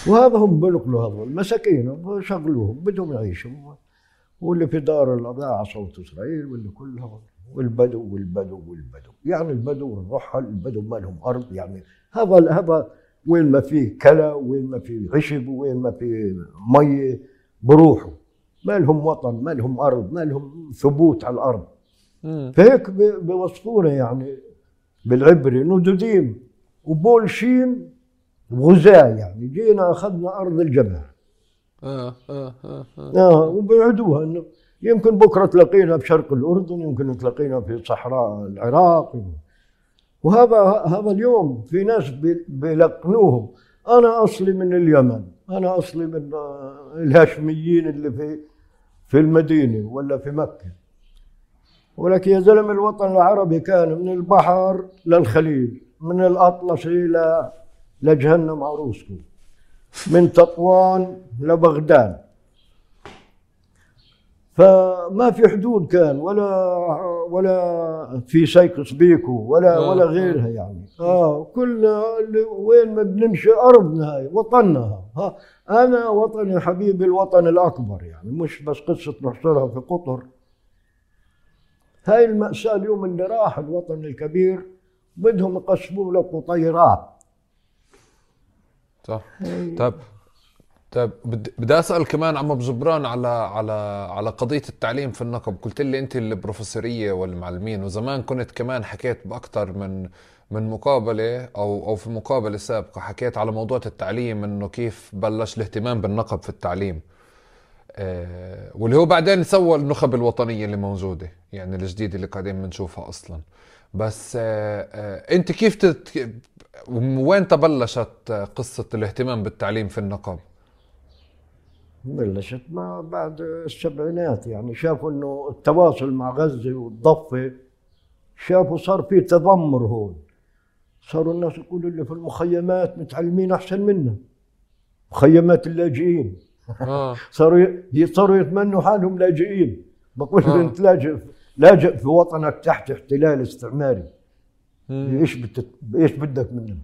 Speaker 1: وهذا هم بنقلوا هذول. مساكين. شغلوهم. بدهم يعيشوا. واللي في دار الأضاعة صوت إسرائيل واللي كلها والبدو والبدو والبدو. يعني البدو الرحل البدو ما لهم أرض. يعني هذا هذا وين ما فيه كلى وين ما فيه عشب وين ما فيه مية بروحوا ما لهم وطن ما لهم أرض ما لهم ثبوت على الأرض.
Speaker 2: مم.
Speaker 1: فهيك بوصفونا يعني بالعبري ندوديم وبولشيم غزاة يعني. جينا أخذنا أرض الجبل.
Speaker 2: آه آه آه, آه.
Speaker 1: آه وبيعدوها. إنه يمكن بكرة تلاقينا بشرق الأردن يمكن تلاقينا في صحراء العراق. وهذا هذا اليوم في ناس بي- بيلقنوهم. أنا أصلي من اليمن أنا أصلي من آه، الهاشميين اللي في في المدينة ولا في مكة. ولكن يا زلمة الوطن العربي كان من البحر للخليج من الأطلس إلى لجهنم عروسكم. من تطوان لبغداد. فما في حدود كان ولا ولا في سيكس بيكو ولا
Speaker 2: آه،
Speaker 1: ولا
Speaker 2: آه.
Speaker 1: غيرها يعني. آه كل اللي وين ما بنمشي ارضنا هاي وطننا ها أنا وطني حبيبي الوطن الأكبر يعني مش بس قصة نحصرها في قطر. هاي المأساة اليوم اللي راح الوطن الكبير بدهم يقسموا له قطيرات.
Speaker 2: صح. طيب طيب بدي أسأل كمان عم ابو جبران على على على قضية التعليم في النقب. قلت لي أنت البروفيسورية والمعلمين وزمان كنت كمان حكيت بأكثر من من مقابلة أو أو في مقابلة سابقة حكيت على موضوع التعليم إنه كيف بلش الاهتمام بالنقب في التعليم. آه، واللي هو بعدين سوى النخب الوطنية اللي موجودة يعني الجديده اللي قاعدين بنشوفها أصلا. بس آه، آه، أنت كيف تت... وين تبلشت قصة الاهتمام بالتعليم في النقب؟
Speaker 1: بلشت ما بعد السبعينات يعني شافوا إنه التواصل مع غزة والضفة شافوا صار في تذمر هون. صاروا الناس يقولوا اللي في المخيمات متعلمين أحسن منا. مخيمات اللاجئين.
Speaker 2: آه.
Speaker 1: صاروا صاروا يتمنوا حالهم لاجئين. بقول
Speaker 2: آه.
Speaker 1: انت لاجئ لاجئ في وطنك تحت احتلال استعماري. إيش بت... إيش بدك منهم؟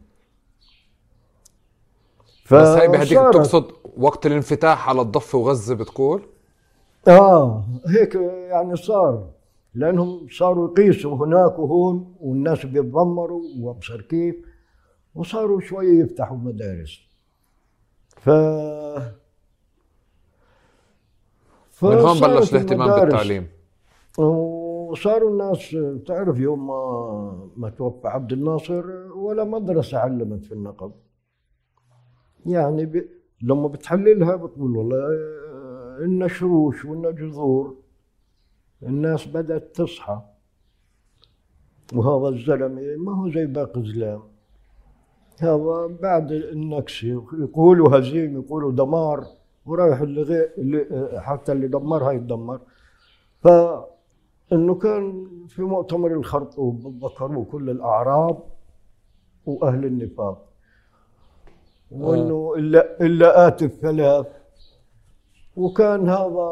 Speaker 2: بس هي بهديك تقصد وقت الانفتاح على الضفة وغزة بتقول؟
Speaker 1: آه هيك يعني صار لأنهم صاروا يقيسوا هناك وهون والناس بيتذمروا وأبصر كيف وصاروا شوية يفتحوا مدارس. ف
Speaker 2: من هون بلش الاهتمام. بالتعليم.
Speaker 1: وصاروا الناس تعرف يوم ما ما توفى عبد الناصر ولا مدرسة علمت في النقب. يعني ب... لما بتحللها بتقول والله آه، إن شروش وإن جذور الناس بدأت تصحى. وهذا الزلمة ما هو زي باقي الزلام. هذا بعد النكسة يقولوا هزيم يقولوا دمار ورايح اللي, غير اللي حتى اللي دمرها يتدمر فإنه كان في مؤتمر الخرطوم ذكروا كل الأعراب وأهل النفاق. وانه الا إلا الثلاث. وكان هذا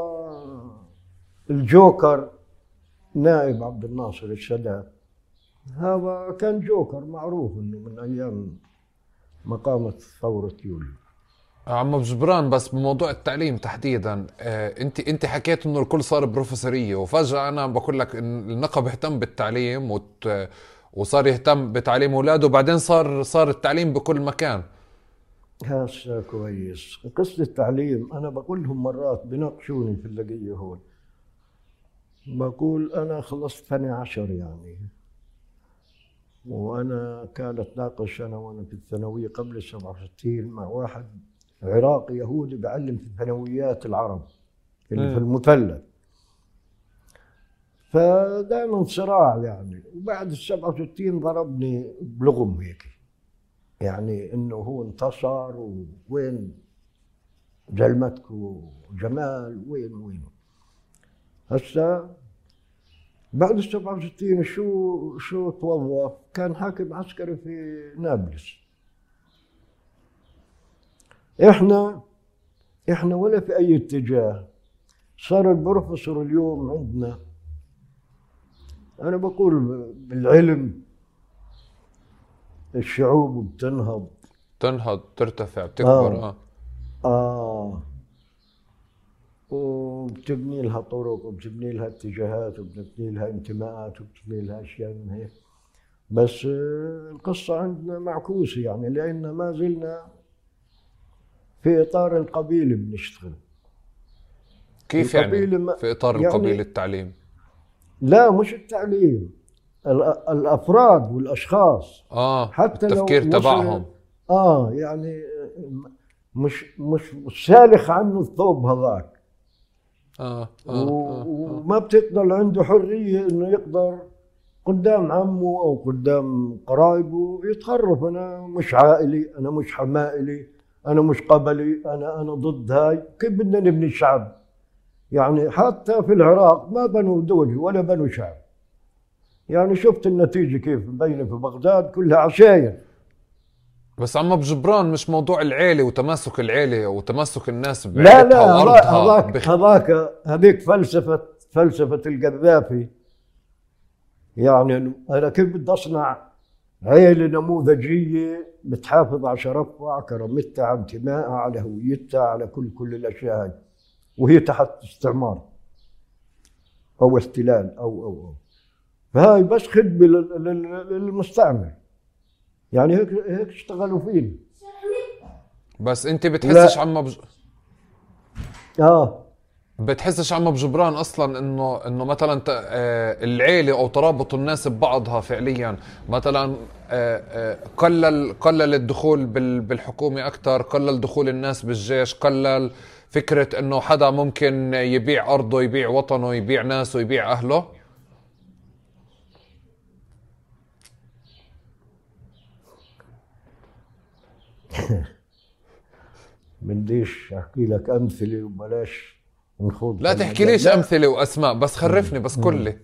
Speaker 1: الجوكر نائب عبد الناصر السادات هذا كان جوكر معروف إنه من أيام ما قامت ثورة يوليو.
Speaker 2: عم جبران بس بموضوع التعليم تحديدا آه، انت أنت حكيت إنه الكل صار بروفيسورية وفجأة أنا بقول لك إن النقب اهتم بالتعليم وت... وصار يهتم بتعليم أولاده وبعدين صار صار التعليم بكل مكان.
Speaker 1: هسه كويس. قصة التعليم أنا بقول لهم مرات بناقشوني في اللقية هون. بقول أنا خلصت ثاني عشر يعني. وأنا كانت ناقش أنا وأنا في الثانوية قبل السبعة وستين مع واحد عراقي يهودي بعلم في ثانويات العرب اللي في. المثلث. فدائما صراع يعني. وبعد السبعة وستين ضربني بلغم هيك. يعني إنه هو انتصر ووين جلمتك وجمال وين وين. هسا بعد ال 67 شو شو توظف؟ كان حاكم عسكري في نابلس. إحنا إحنا ولا في أي اتجاه. صار البروفيسور اليوم عندنا. أنا بقول بالعلم الشعوب بتنهض.
Speaker 2: تنهض ترتفع بتكبر
Speaker 1: آه.
Speaker 2: آه,
Speaker 1: آه. وبتبني لها طرق وبتبني لها اتجاهات وبتبني لها انتماءات وبتبني لها أشياء من هيك. بس آه، القصة عندنا معكوسة يعني لأن ما زلنا في إطار القبيلة بنشتغل.
Speaker 2: كيف
Speaker 1: القبيلة
Speaker 2: يعني في إطار
Speaker 1: يعني-
Speaker 2: القبيل التعليم؟
Speaker 1: لا مش التعليم. ال- الأفراد والأشخاص.
Speaker 2: آه
Speaker 1: حتى لو
Speaker 2: التفكير
Speaker 1: وصل-
Speaker 2: تبعهم.
Speaker 1: آه يعني مش مش سالخ عنه الثوب هذاك.
Speaker 2: آه
Speaker 1: و-
Speaker 2: آه, آه.
Speaker 1: وما بتقدر عنده حرية إنه يقدر قدام عمه أو قدام قرايبه يتخرف أنا مش عائلي أنا مش حمائلي أنا مش قبلي أنا أنا ضد هاي. كيف بدنا نبني شعب؟ يعني حتى في العراق ما بنوا دولة ولا بنوا شعب. يعني شفت النتيجة كيف؟ مبينة في بغداد كلها عشاير.
Speaker 2: بس عم بجبران مش موضوع العيلة وتماسك العيلة وتماسك الناس
Speaker 1: لا
Speaker 2: بعيلتها
Speaker 1: لا
Speaker 2: وأرضها.
Speaker 1: هذاك. هذاك هذيك فلسفة فلسفة القذافي. يعني أنا كيف بدي أصنع عيلة نموذجية بتحافظ على شرفها على كرامتها على انتمائها على هويتها على كل كل الأشياء هاي. وهي تحت استعمار. أو احتلال أو أو أو. فهاي بس لل- للمستعمر يعني هيك هيك اشتغلوا فينا
Speaker 2: بس انت بتحسش عم بج...
Speaker 1: آه.
Speaker 2: بتحسش عم بجبران أصلا إنه إنه مثلا ت- آه، العيلة أو ترابط الناس ببعضها فعليا. مثلا آه، آه، قلل قلل الدخول بال- بالحكومة أكثر قلل دخول الناس بالجيش قلل فكرة إنه حدا ممكن يبيع أرضه يبيع وطنه يبيع ناسه يبيع أهله.
Speaker 1: بديش أحكي لك أمثلة وبلاش نخوض
Speaker 2: لا تحكي. ليش
Speaker 1: لا،
Speaker 2: أمثلة وأسماء بس خرفني بس كلي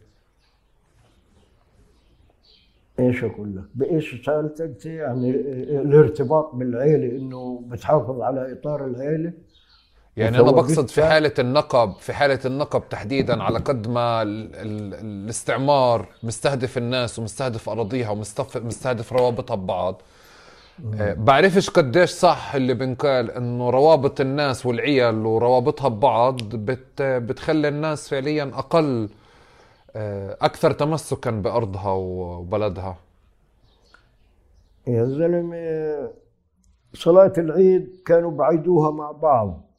Speaker 1: إيش أقول لك؟ بإيش سألت أنت يعني الارتباط بالعيلة إنه بتحافظ على إطار العيلة
Speaker 2: يعني
Speaker 1: أنا.
Speaker 2: بقصد في حالة النقب في حالة النقب تحديدا على قد ما ال ال الاستعمار مستهدف الناس ومستهدف أراضيها ومستهدف روابطها ببعض بعرفش قديش صح اللي بنقال إنه روابط الناس والعيال وروابطها ببعض بت بتخلي الناس فعليا أقل آه، أكثر تمسكا بأرضها وبلدها.
Speaker 1: يا زلمة صلاة العيد كانوا بعيدوها مع بعض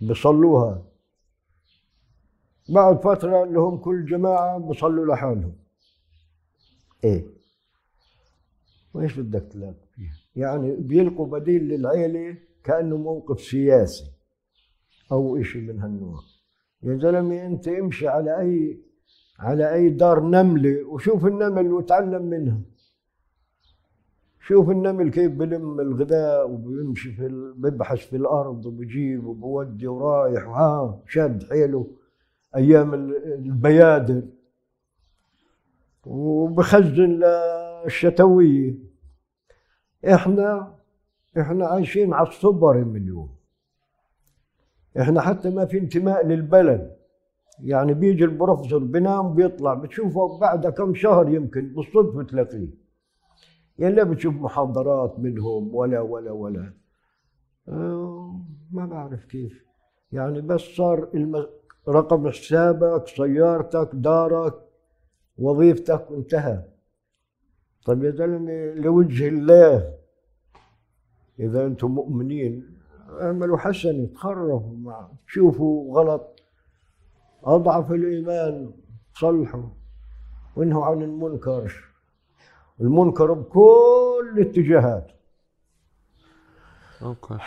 Speaker 1: بصلوها. بعد فترة لهم كل جماعة بصلوا لحالهم. إيه؟ وإيش بدك تلاقي؟ يعني بيلقوا بديل للعيلة كأنه موقف سياسي أو شيء من هالنوع. يا زلمة أنت امشي على أي على أي دار نملة وشوف النمل وتعلم منها. شوف النمل كيف بلم الغذاء وبيمشي في ال... بيبحث في الأرض وبجيب وبودي ورايح وها شاد حيله أيام ال- البيادر. وبخزن للشتوية. إحنا إحنا عايشين على الصبر من اليوم إحنا حتى ما في انتماء للبلد. يعني بيجي البروفيسور بينام بيطلع بتشوفه بعد كم شهر يمكن بالصدفه تلاقيه يعني لا بتشوف محاضرات منهم ولا ولا ولا. آه، ما بعرف كيف. يعني بس صار. رقم حسابك سيارتك دارك وظيفتك انتهى. طيب يا زلمة لوجه الله. إذا أنتم مؤمنين أعملوا حسنة تخرفوا مع تشوفوا غلط. أضعف الإيمان صلحوا وانهوا عن المنكر. المنكر بكل الاتجاهات.
Speaker 2: أوكي.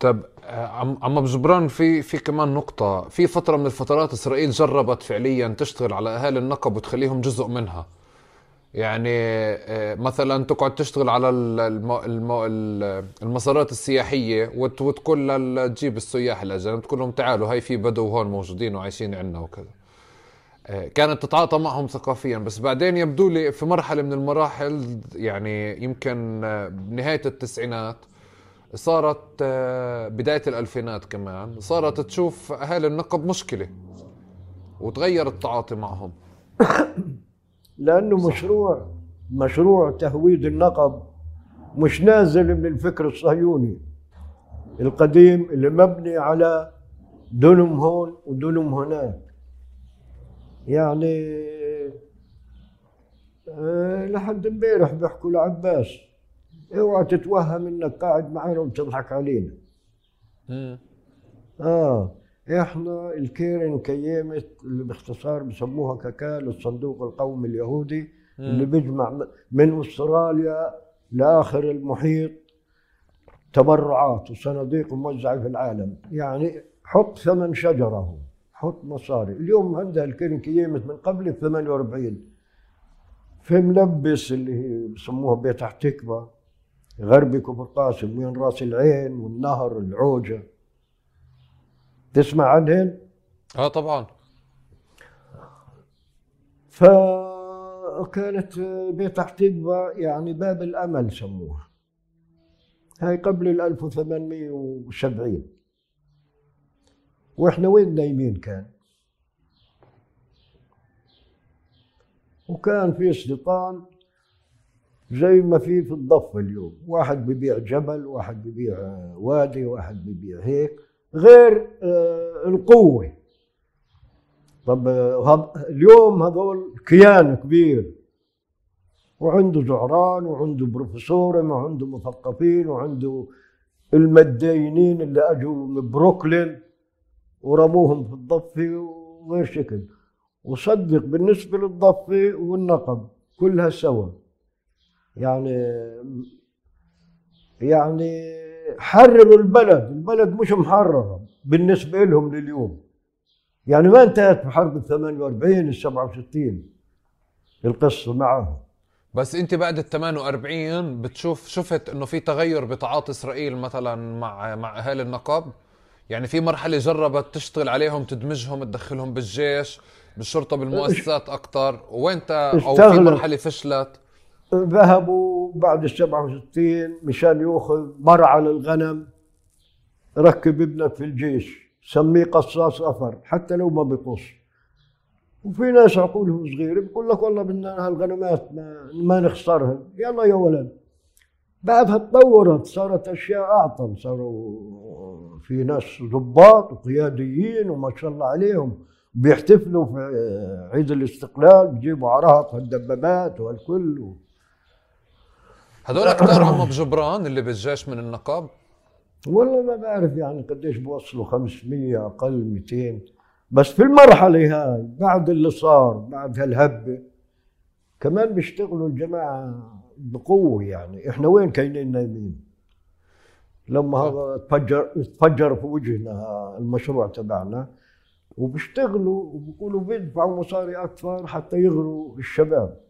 Speaker 2: طب عم عم بجبران في في كمان نقطة. في فترة من الفترات إسرائيل جربت فعليا تشتغل على اهالي النقب وتخليهم جزء منها. يعني آه، مثلا تقعد تشتغل على ال- الم- الم- ال- المسارات السياحية وت- وتقول لل- تجيب السياح الأجانب تقول لهم تعالوا هاي في بدو هون موجودين وعايشين عندنا وكذا. آه، كانت تتعاطى معهم ثقافيا بس بعدين يبدو لي في مرحلة من المراحل يعني يمكن آه، بنهاية التسعينات صارت بداية الألفينات كمان صارت تشوف أهالي النقب مشكلة وتغير التعاطي معهم.
Speaker 1: لأنه مشروع مشروع تهويد النقب مش نازل من الفكر الصهيوني القديم اللي مبني على دنم هون ودنم هناك. يعني آه، لحد امبارح بيحكوا لعباس اوعى تتوهم إنك قاعد معنا وبتضحك علينا. آه. إحنا الكيرن كيمت اللي باختصار بسموها ككال الصندوق القومي اليهودي اللي بيجمع من أستراليا لآخر المحيط تبرعات وصناديق موزعه في العالم. يعني حط ثمن شجرة حط مصاري. اليوم عندها الكلينيكية من قبل ال 48 في ملبس اللي هي بسموها بيت احتكبة غربي كفر قاسم وين راس العين والنهر العوجة. تسمع عنهن؟
Speaker 2: آه طبعا.
Speaker 1: فكانت بيت احتكبة يعني باب الأمل سموها هاي قبل ال 1870 وإحنا وين نايمين كان؟ وكان في استيطان زي ما في في الضفة اليوم. واحد ببيع جبل واحد ببيع وادي واحد ببيع هيك. غير آه، القوة. طب آه، اليوم هذول كيان كبير. وعنده زعران وعنده بروفيسور وعنده مثقفين وعنده المدينين اللي أجوا من بروكلين ورموهم في الضفة وغير شكل. وصدق بالنسبة للضفة والنقب كلها سوا. يعني يعني حرروا البلد. البلد مش محررة بالنسبة لهم لليوم. يعني ما انتهت بحرب ال 48 ال 67 القصة معهم.
Speaker 2: بس انت بعد ال 48 بتشوف شفت انه في تغير بتعاطي إسرائيل مثلا مع مع اهالي النقب يعني في مرحلة جربت تشتغل عليهم تدمجهم تدخلهم بالجيش بالشرطة بالمؤسسات أكثر وين أو في. مرحلة فشلت؟
Speaker 1: ذهبوا بعد ال 67 مشان يأخذ مرعى للغنم. ركب ابنك في الجيش سميه قصاص اثر حتى لو ما بقص وفي ناس عقولهم صغيره بيقول لك والله بدنا هالغنمات ما, ما نخسرها يلا يا ولد. بعدها تطورت صارت أشياء أعطل. صاروا في ناس ضباط وقياديين وما شاء الله عليهم. بيحتفلوا في عيد الاستقلال بيجيبوا عرهط والدبابات والكل.
Speaker 2: هذول كتار عم بجبران اللي بالجيش من النقب
Speaker 1: والله ما بعرف يعني قديش بوصلوا 500 أقل 200 بس في المرحلة هاي بعد اللي صار بعد هالهبة كمان بيشتغلوا الجماعة بقوة يعني. إحنا وين كاينين نايمين؟ لما هذا تفجر تفجر في وجهنا المشروع تبعنا وبيشتغلوا وبيقولوا بيدفعوا مصاري أكثر حتى يغروا الشباب.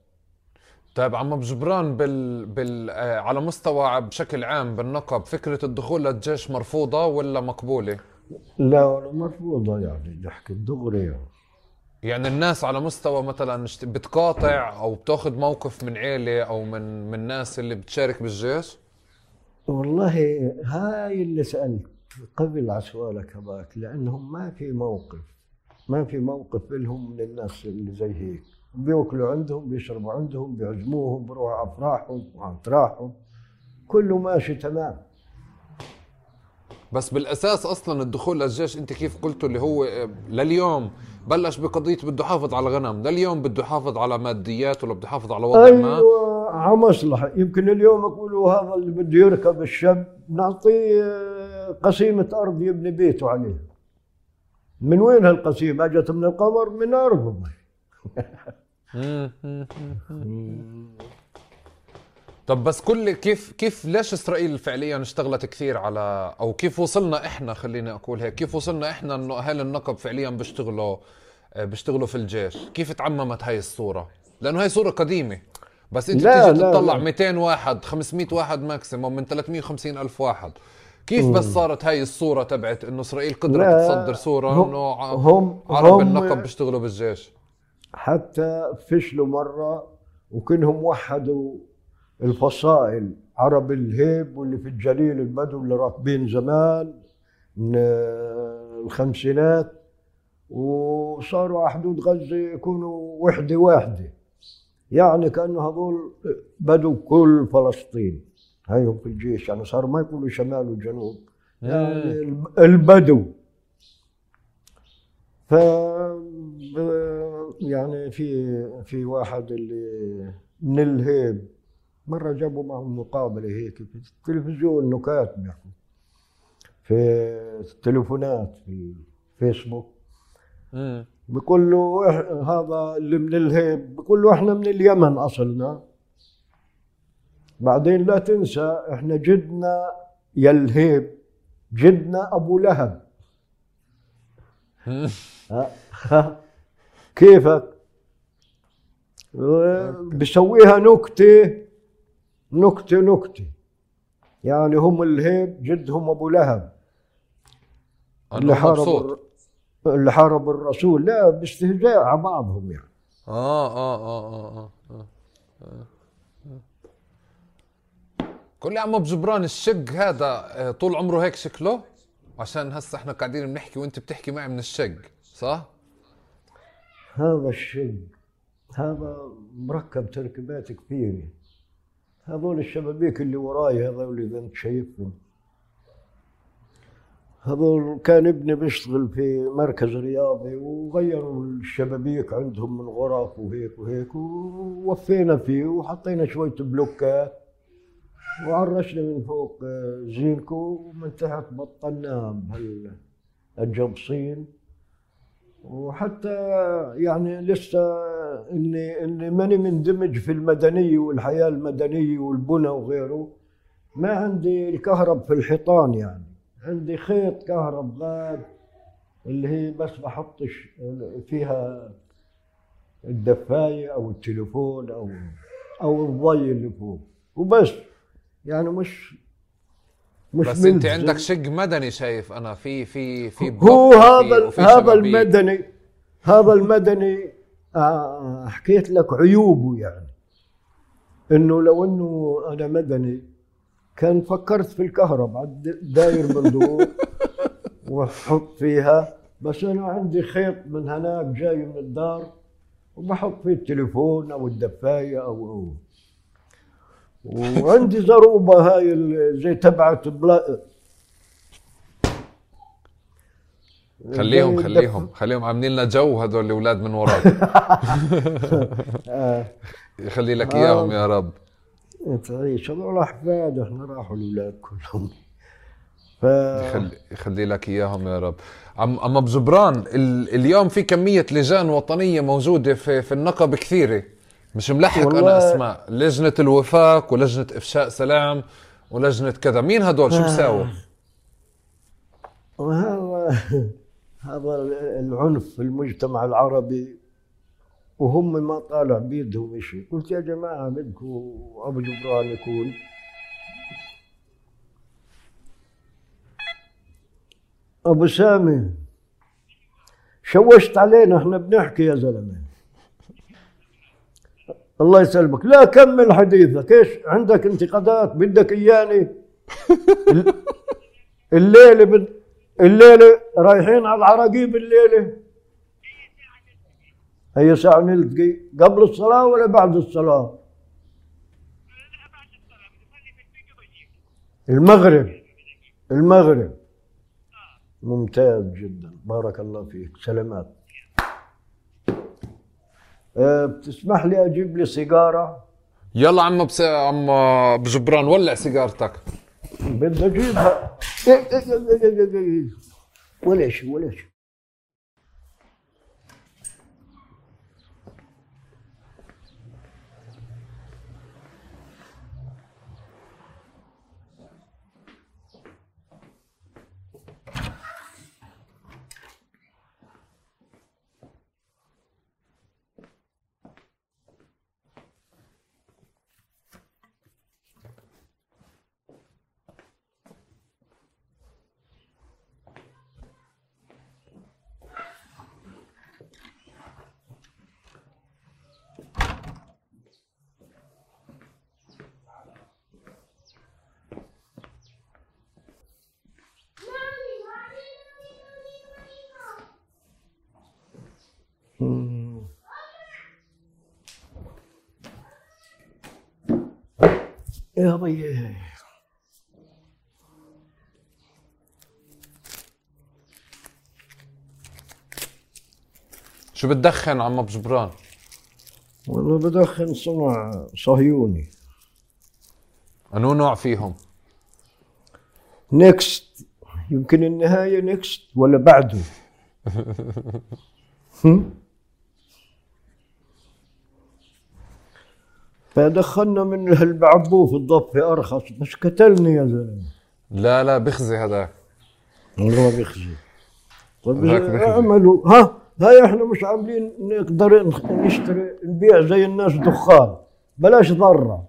Speaker 2: طيب عم بجبران بال... بال... آه، على مستوى بشكل عام بالنقب فكرة الدخول للجيش مرفوضة ولا مقبولة؟
Speaker 1: لا ولا مرفوضة يعني نحكي دغري يعني.
Speaker 2: يعني الناس على مستوى مثلا بتقاطع أو بتاخذ موقف من عيلة أو من من ناس اللي بتشارك بالجيش؟
Speaker 1: والله هاي اللي سألت قبل على سؤالك هذاك لأنهم ما في موقف ما في موقف لهم من الناس اللي زي هيك. بيأكلوا عندهم بيشربوا عندهم بيعزموهم بيروحوا أفراحهم وأتراحهم كله ماشي تمام.
Speaker 2: بس بالأساس أصلا الدخول للجيش أنت كيف قلتوا اللي هو آه، لليوم بلش بقضية بده يحافظ على الغنم لليوم بده يحافظ على ماديات ولا بده يحافظ على وضع ما؟
Speaker 1: أيوة على مصلحة. يمكن اليوم يقولوا هذا اللي بده يركب الشاب نعطيه آه، قسيمة أرض يبني بيته عليها. من وين هالقسيمة؟ أجت من القمر من
Speaker 2: مم. طب بس كل كيف كيف ليش إسرائيل فعليا اشتغلت كثير على أو كيف وصلنا إحنا خليني أقول هيك كيف وصلنا إحنا إنه اهالي النقب فعليا بيشتغلوا آه، بيشتغلوا في الجيش؟ كيف تعممت هاي الصورة؟ لأنه هاي صورة قديمة. بس أنت
Speaker 1: لا،
Speaker 2: تيجي تطلع
Speaker 1: لا.
Speaker 2: 200 واحد 500 واحد ماكسيموم من 350 ألف واحد. كيف بس صارت هاي الصورة تبعت إنه إسرائيل قدرت تصدر صورة إنه
Speaker 1: هم
Speaker 2: عرب
Speaker 1: هم
Speaker 2: النقب بيشتغلوا بالجيش؟
Speaker 1: حتى فشلوا مرة وكانهم وحدوا الفصائل. عرب الهيب واللي في الجليل البدو اللي راكبين زمان من الخمسينات وصاروا على حدود غزة يكونوا وحدة واحدة. يعني كأنه هذول بدو كل فلسطين. هيهم في الجيش يعني صاروا ما يقولوا شمال وجنوب يعني الب- البدو. ف يعني في في واحد اللي من الهيب مرة جابوا معهم مقابلة هيك في التلفزيون نكات بيحكوا في التليفونات في فيسبوك
Speaker 2: مم.
Speaker 1: بيقول له هذا اللي من الهيب بيقول له إحنا من اليمن أصلنا بعدين لا تنسى إحنا جدنا يا الهيب جدنا أبو لهب؟ ها؟ كيفك بسويها نكتة نكتة نكتة يعني هم الهيب جدهم أبو لهب اللي حارب اللي حارب الرسول لا باستهزاء على بعضهم يعني
Speaker 2: آه آه آه آه آه آه. آه. قول لي عم بجبران الشق هذا آه، طول عمره هيك شكله عشان هسه إحنا قاعدين بنحكي وأنت بتحكي معي من الشق صح؟
Speaker 1: هذا الشيء هذا مركب تركيبات كثيرة هذول الشبابيك اللي وراي هذول اللي أنت شايفهم. هذول كان ابني بيشتغل في مركز رياضي وغيروا الشبابيك عندهم من غرف وهيك وهيك ووفينا فيه وحطينا شوية بلوكات وعرشنا من فوق زينكو ومن تحت بطلناه بهالجبصين وحتى يعني لسه إني إني ماني مندمج في المدنيه والحياة المدنيه والبنى وغيره. ما عندي الكهرب في الحيطان يعني. عندي خيط كهرب غاد اللي هي بس بحطش فيها الدفاية أو التليفون أو أو الضي اللي فوق. وبس. يعني مش مش
Speaker 2: بس انت. عندك شق مدني شايف أنا في في في
Speaker 1: هو هذا هذا. المدني هذا المدني آه، حكيت لك عيوبه يعني إنه لو إنه أنا مدني كان فكرت في الكهرباء داير بندور واحط فيها بس أنا عندي خيط من هناك جاي من الدار وبحط فيه التليفون أو الدفاية أو وعندي زروبة هاي زي تبعت بلا
Speaker 2: خليهم خليهم خليهم عاملين لنا جو هدول الاولاد من وراك. يخلي لك. إياهم يا رب
Speaker 1: تعيش هذول احفاد إحنا راحوا الأولاد كلهم ف
Speaker 2: يخلي, يخلي لك إياهم يا رب عم عم بجبران ال... اليوم في كمية لجان وطنية موجودة في في النقب كثيرة مش ملحق أنا
Speaker 1: والله-
Speaker 2: اسماء لجنة الوفاق ولجنة إفشاء سلام ولجنة كذا. مين هدول؟ شو بيساووا
Speaker 1: وهذا هذا العنف في المجتمع العربي وهم ما طالع بيدهم شيء قلت يا جماعة بدكم أبو جبران يكون. أبو سامي شوشت علينا إحنا بنحكي يا زلمة. الله يسلمك. لا كمل حديثك. إيش عندك انتقادات؟ بدك إياني؟ الليلة بد... الليلة رايحين على العراقيب الليلة. هي ساعة نلتقي. قبل الصلاة ولا بعد الصلاة؟ المغرب. المغرب. ممتاز جدا. بارك الله فيك. سلامات. بتسمح لي أجيب لي سيجارة؟
Speaker 2: يلا عم بس عم بجبران ولع سيجارتك.
Speaker 1: بدي أجيبها. ولا شيء ولا شيء يا بي
Speaker 2: شو بتدخن عم جبران؟
Speaker 1: والله بدخن صنع صهيوني.
Speaker 2: أنو نوع فيهم؟
Speaker 1: Next. يمكن النهاية Next ولا بعده. فدخلنا من هالبعبوه في الضفة أرخص. بس قتلني يا زلمة.
Speaker 2: لا لا بخزي هذاك.
Speaker 1: والله بيخزي طيب. اعملوا. ها هاي إحنا مش عاملين نقدر نشتري نبيع زي الناس دخان. بلاش ضرة.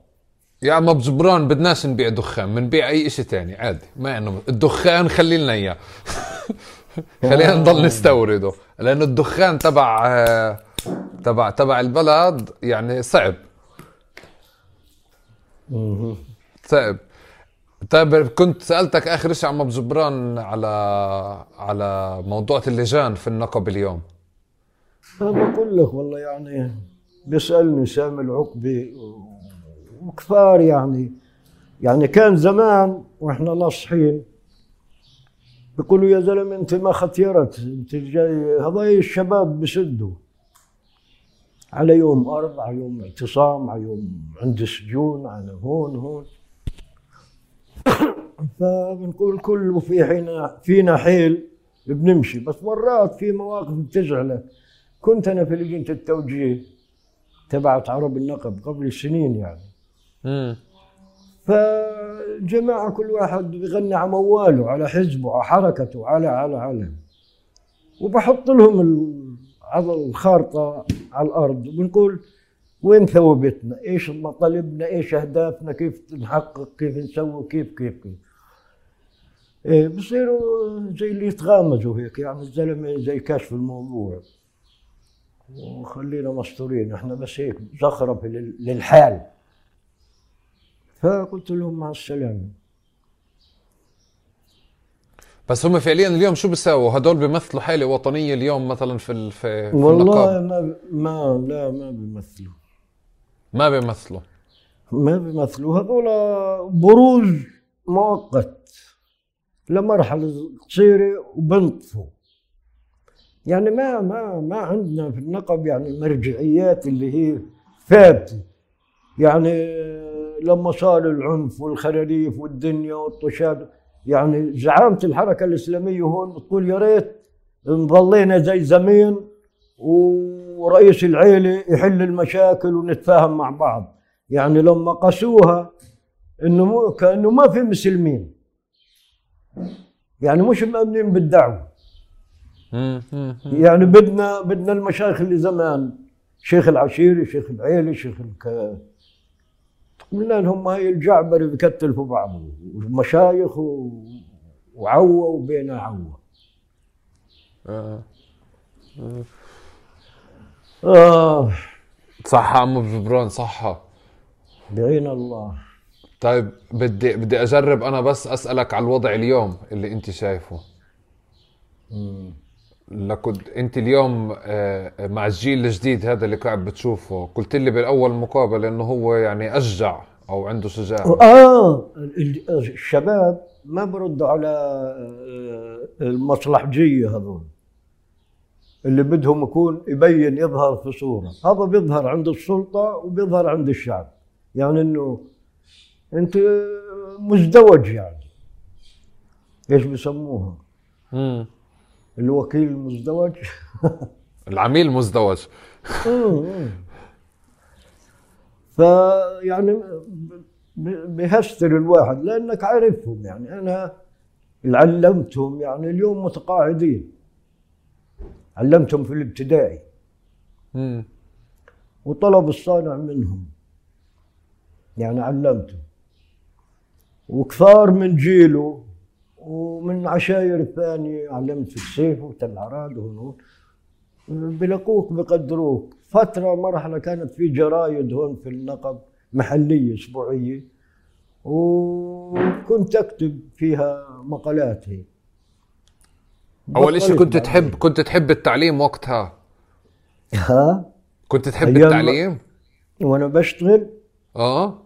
Speaker 2: يا عم أبو جبران بدناش نبيع دخان بنبيع أي إشي تاني عادي. ما يعني الدخان خلي لنا إياه. خلينا نضل نستورده. لأنه الدخان تبع آه، تبع تبع البلد يعني صعب. صعب طيب. كنت سألتك آخر شيء عم ابو جبران على على موضوع اللجان في النقب اليوم.
Speaker 1: أنا بقول لك والله يعني بيسألني سامي العقبي وكفار يعني. يعني كان زمان وإحنا ناصحين بيقولوا يا زلمة أنت ما ختيرت أنت جاي هذاي الشباب بسدوا على يوم أرض على يوم اعتصام على يوم عند السجون على هون هون. فبنقول كل في حين فينا حيل بنمشي. بس مرات في مواقف بتزعلك كنت أنا في لجنة التوجيه تبعت عرب النقب قبل سنين يعني.
Speaker 2: امم
Speaker 1: فالجماعة كل واحد بيغني على مواله على حزبه على حركته على على على. وبحط لهم على الخارطة على الأرض وبنقول وين ثوبتنا؟ إيش مطالبنا؟ إيش أهدافنا؟ كيف نحقق؟ كيف نسوي؟ كيف؟ كيف؟ كيف؟ إيه بصيروا زي اللي يتغامزوا هيك يعني الزلمة زي كشف الموضوع. وخلينا مستورين إحنا بس هيك زخرف لل- للحال. فقلت لهم مع السلامة.
Speaker 2: بس هم فعليا اليوم شو بيساووا؟ هدول بيمثلوا حالة وطنية اليوم مثلا في ال- في,
Speaker 1: والله ما ما لا ما بيمثلوا.
Speaker 2: ما بيمثلوا.
Speaker 1: ما بيمثلوا. هذول بروز مؤقت. لمرحلة قصيرة وبنطفوا. يعني ما ما ما عندنا في النقب يعني مرجعيات اللي هي ثابتة. يعني لما صار العنف والخراريف والدنيا والطشاد يعني زعامة الحركة الإسلامية هون بتقول يا ريت نظلينا زي زمان ورئيس العيلة يحل المشاكل ونتفاهم مع بعض. يعني لما قاسوها إنه كأنه ما في مسلمين. يعني مش مأمنين
Speaker 2: مم.
Speaker 1: يعني بدنا بدنا المشايخ اللي زمان شيخ العشيري شيخ العيلة شيخ الك... قلنا لهم هاي الجعبرة بكتلوا بعض ومشايخ. وعوة وبين عوة.
Speaker 2: آه.
Speaker 1: آه
Speaker 2: صح عم أبو جبران صح.
Speaker 1: بعين الله.
Speaker 2: طيب بدي بدي أجرب أنا بس أسألك على الوضع اليوم اللي أنت شايفه. لكنت انت اليوم آه، مع الجيل الجديد هذا اللي قاعد بتشوفه قلت لي بالأول مقابله إنه هو يعني أشجع أو عنده شجاعة.
Speaker 1: آه ال- الشباب ما بردوا على آه، المصلحجيه هذول. اللي بدهم يكون يبين يظهر في صورة. هذا بيظهر عند السلطة وبيظهر عند الشعب. يعني إنه أنت مزدوج يعني. إيش بيسموها. الوكيل المزدوج.
Speaker 2: العميل مزدوج
Speaker 1: فيعني ب- بيهستر الواحد لأنك عارفهم يعني. أنا اللي علمتهم يعني اليوم متقاعدين. علمتهم في الابتدائي. وطلب الصانع منهم. يعني علمته وكثار من جيله ومن عشاير الثانية علمت في السيف وتل عراد وهون بلقوك بقدروك. فترة مرحلة كانت في جرايد هون في النقب محلية أسبوعية. وكنت أكتب فيها مقالات
Speaker 2: أول شيء كنت تحب كنت تحب التعليم وقتها؟
Speaker 1: ها؟
Speaker 2: كنت تحب التعليم؟
Speaker 1: وأنا بشتغل؟
Speaker 2: آه.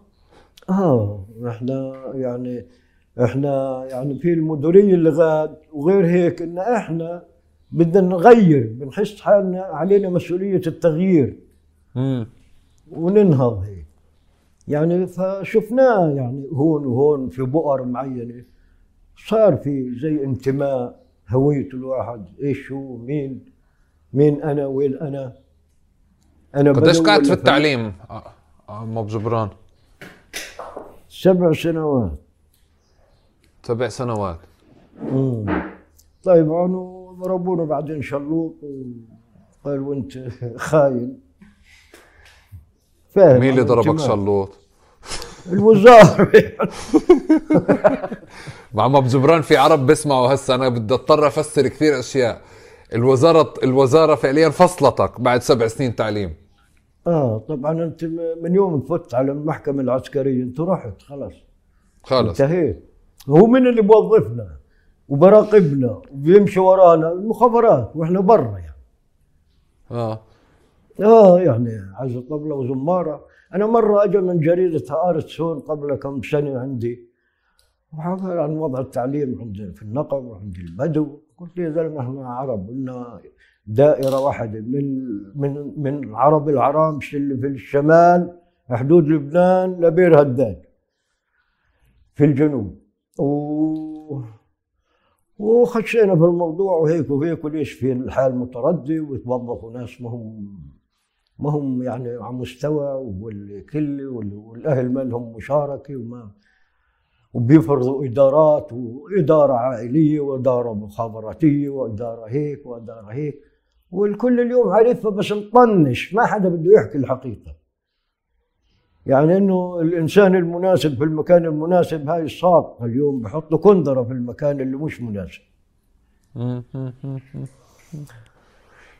Speaker 1: آه إحنا يعني إحنا يعني في المديريه اللي غاد وغير هيك إن إحنا بدنا نغير بنحس حالنا علينا مسؤولية التغيير.
Speaker 2: مم.
Speaker 1: وننهض هيك. يعني فشفناه يعني هون وهون في بؤر معينة صار في زي انتماء هوية الواحد. إيش هو؟ مين؟ مين أنا؟ وين أنا؟ أنا
Speaker 2: قديش قعدت في التعليم ابو جبران؟
Speaker 1: سبع سنوات.
Speaker 2: سبع سنوات.
Speaker 1: مم. طيب عنو ضربونا بعدين شلوط وقال وأنت خاين. فاهم
Speaker 2: مين اللي ضربك. شلوط؟
Speaker 1: الوزارة.
Speaker 2: مع ما بجبران في عرب بيسمعوا هسه أنا بدي أضطر أفسر كثير أشياء. الوزارة الوزارة فعليا فصلتك بعد سبع سنين تعليم.
Speaker 1: آه طبعا أنت من يوم فت على المحكمة العسكرية أنت رحت خلاص.
Speaker 2: خلص
Speaker 1: انتهيت. هو من اللي بوظفنا وبراقبنا وبيمشي ورانا المخابرات وإحنا برا يعني.
Speaker 2: آه.
Speaker 1: آه يعني عايز طبله وزمارة. أنا مرة أجى من جريدة هآرة سون قبل كم سنة عندي. وحكى عن وضع التعليم عندنا في النقب وعند البدو. قلت له يا زلمه إحنا عرب قلنا دائرة واحدة من من من عرب العرامش اللي في الشمال حدود لبنان لبير هداد في الجنوب. و وخشينا في الموضوع وهيك وهيك وليش في الحال متردي ويتوظفوا ناس ما هم ما هم يعني على مستوى والكل وال- والأهل ما لهم مشاركة وما وبيفرضوا إدارات وإدارة عائلية وإدارة مخابراتية وإدارة هيك وإدارة هيك والكل اليوم عارفها بس مطنش ما حدا بده يحكي الحقيقة. يعني إنه الإنسان المناسب في المكان المناسب هاي الصعب. اليوم بحطوا كندرة في المكان اللي مش مناسب.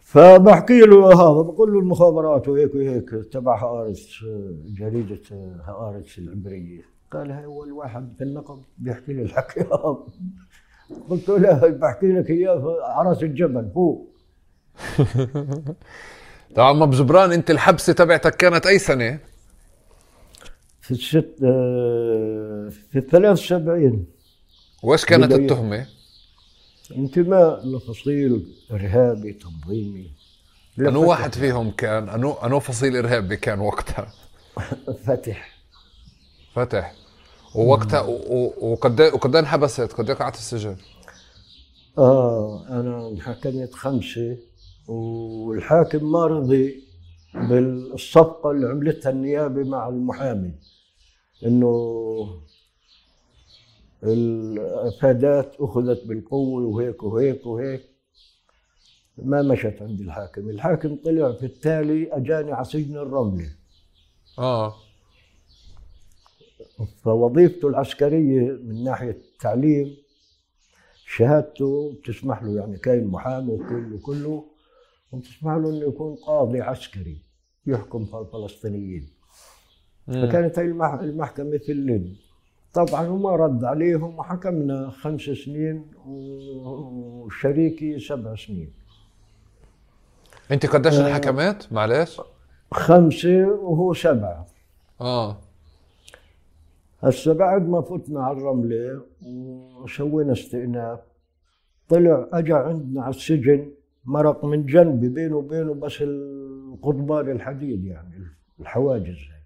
Speaker 1: فبحكي له هذا بقول له المخابرات وهيك وهيك تبع هآرتس جريدة هآرتس العبرية. قال هاي أول واحد في النقب بيحكي لي الحكي هذا. قلت له بحكي لك إياه في عراس الجبل فوق
Speaker 2: طبعا ما بجبران أنت الحبسة تبعتك كانت أي سنة؟
Speaker 1: في الست آه، في الثلاث سبعين
Speaker 2: وايش كانت. التهمة؟
Speaker 1: انتماء لفصيل إرهابي تنظيمي
Speaker 2: أنو واحد فيهم كان أنو أنو فصيل إرهابي كان وقتها؟
Speaker 1: فتح
Speaker 2: فتح ووقتها وقد وقد انحبست؟ قد قعدت السجن؟
Speaker 1: آه أنا انحكمت خمسة والحاكم ما رضي بالصفقة اللي عملتها النيابة مع المحامي إنه الأفادات أخذت بالقوة وهيك وهيك وهيك. ما مشت عند الحاكم. الحاكم طلع في التالي أجاني على سجن الرملة.
Speaker 2: آه.
Speaker 1: فوظيفته العسكرية من ناحية التعليم شهادته بتسمح له يعني كاين محامي وكله كله وبتسمح له إنه يكون قاضي عسكري يحكم في الفلسطينيين. فكانت هي المح- المحكمة في الليل. طبعا وما رد عليهم وحكمنا خمس سنين وشريكي سبع سنين.
Speaker 2: أنت قديش انحكمت؟ معلش؟
Speaker 1: خمسة وهو سبعة.
Speaker 2: آه.
Speaker 1: هسه بعد ما فتنا على الرملة وسوينا استئناف طلع اجى عندنا على السجن مرق من جنبي بينه وبينه بس القضبان الحديد يعني الحواجز. هاي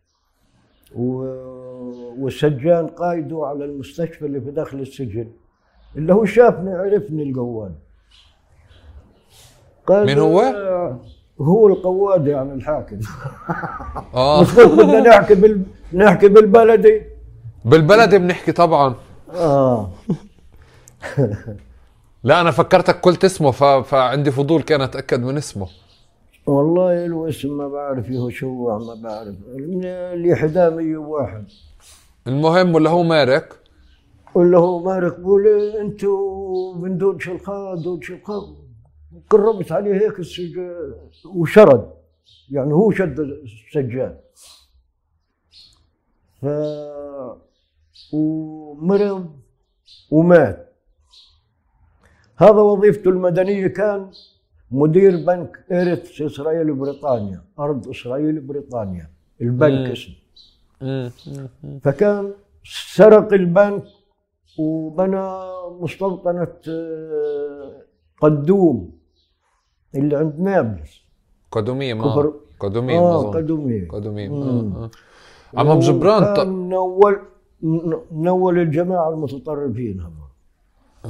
Speaker 1: و- والسجان قايده على المستشفى اللي في داخل السجن. اللي هو شافني عرفني القواد. قال
Speaker 2: مين هو؟
Speaker 1: هو القواد يعني الحاكم. آه. بدنا نحكي بال... نحكي بالبلدي.
Speaker 2: بالبلد بنحكي طبعا.
Speaker 1: آه.
Speaker 2: لا أنا فكرتك قلت اسمه ف... فعندي فضول كان أتأكد من اسمه.
Speaker 1: والله له اسم ما بعرف هو شو ما بعرف. اللي حدامي واحد.
Speaker 2: المهم ولا هو مارك؟
Speaker 1: ولا هو مارك بقول أنتوا من دون شلخان دون شلخان قربت عليه هيك السجاد وشرد. يعني هو شد السجاد. ف ومرض ومات. هذا وظيفته المدنية كان مدير بنك إيرتس إسرائيل بريطانيا أرض إسرائيل بريطانيا البنك. اسمه. فكان سرق البنك وبنى مستوطنة آه، قدوم اللي عند نابلس.
Speaker 2: قدوميم
Speaker 1: كفر-
Speaker 2: آه قدوميم
Speaker 1: آه
Speaker 2: اظن
Speaker 1: قدومية.
Speaker 2: قدوميم
Speaker 1: مم.
Speaker 2: آه آه. عم جبران ط...
Speaker 1: نول نول الجماعة المتطرفين هم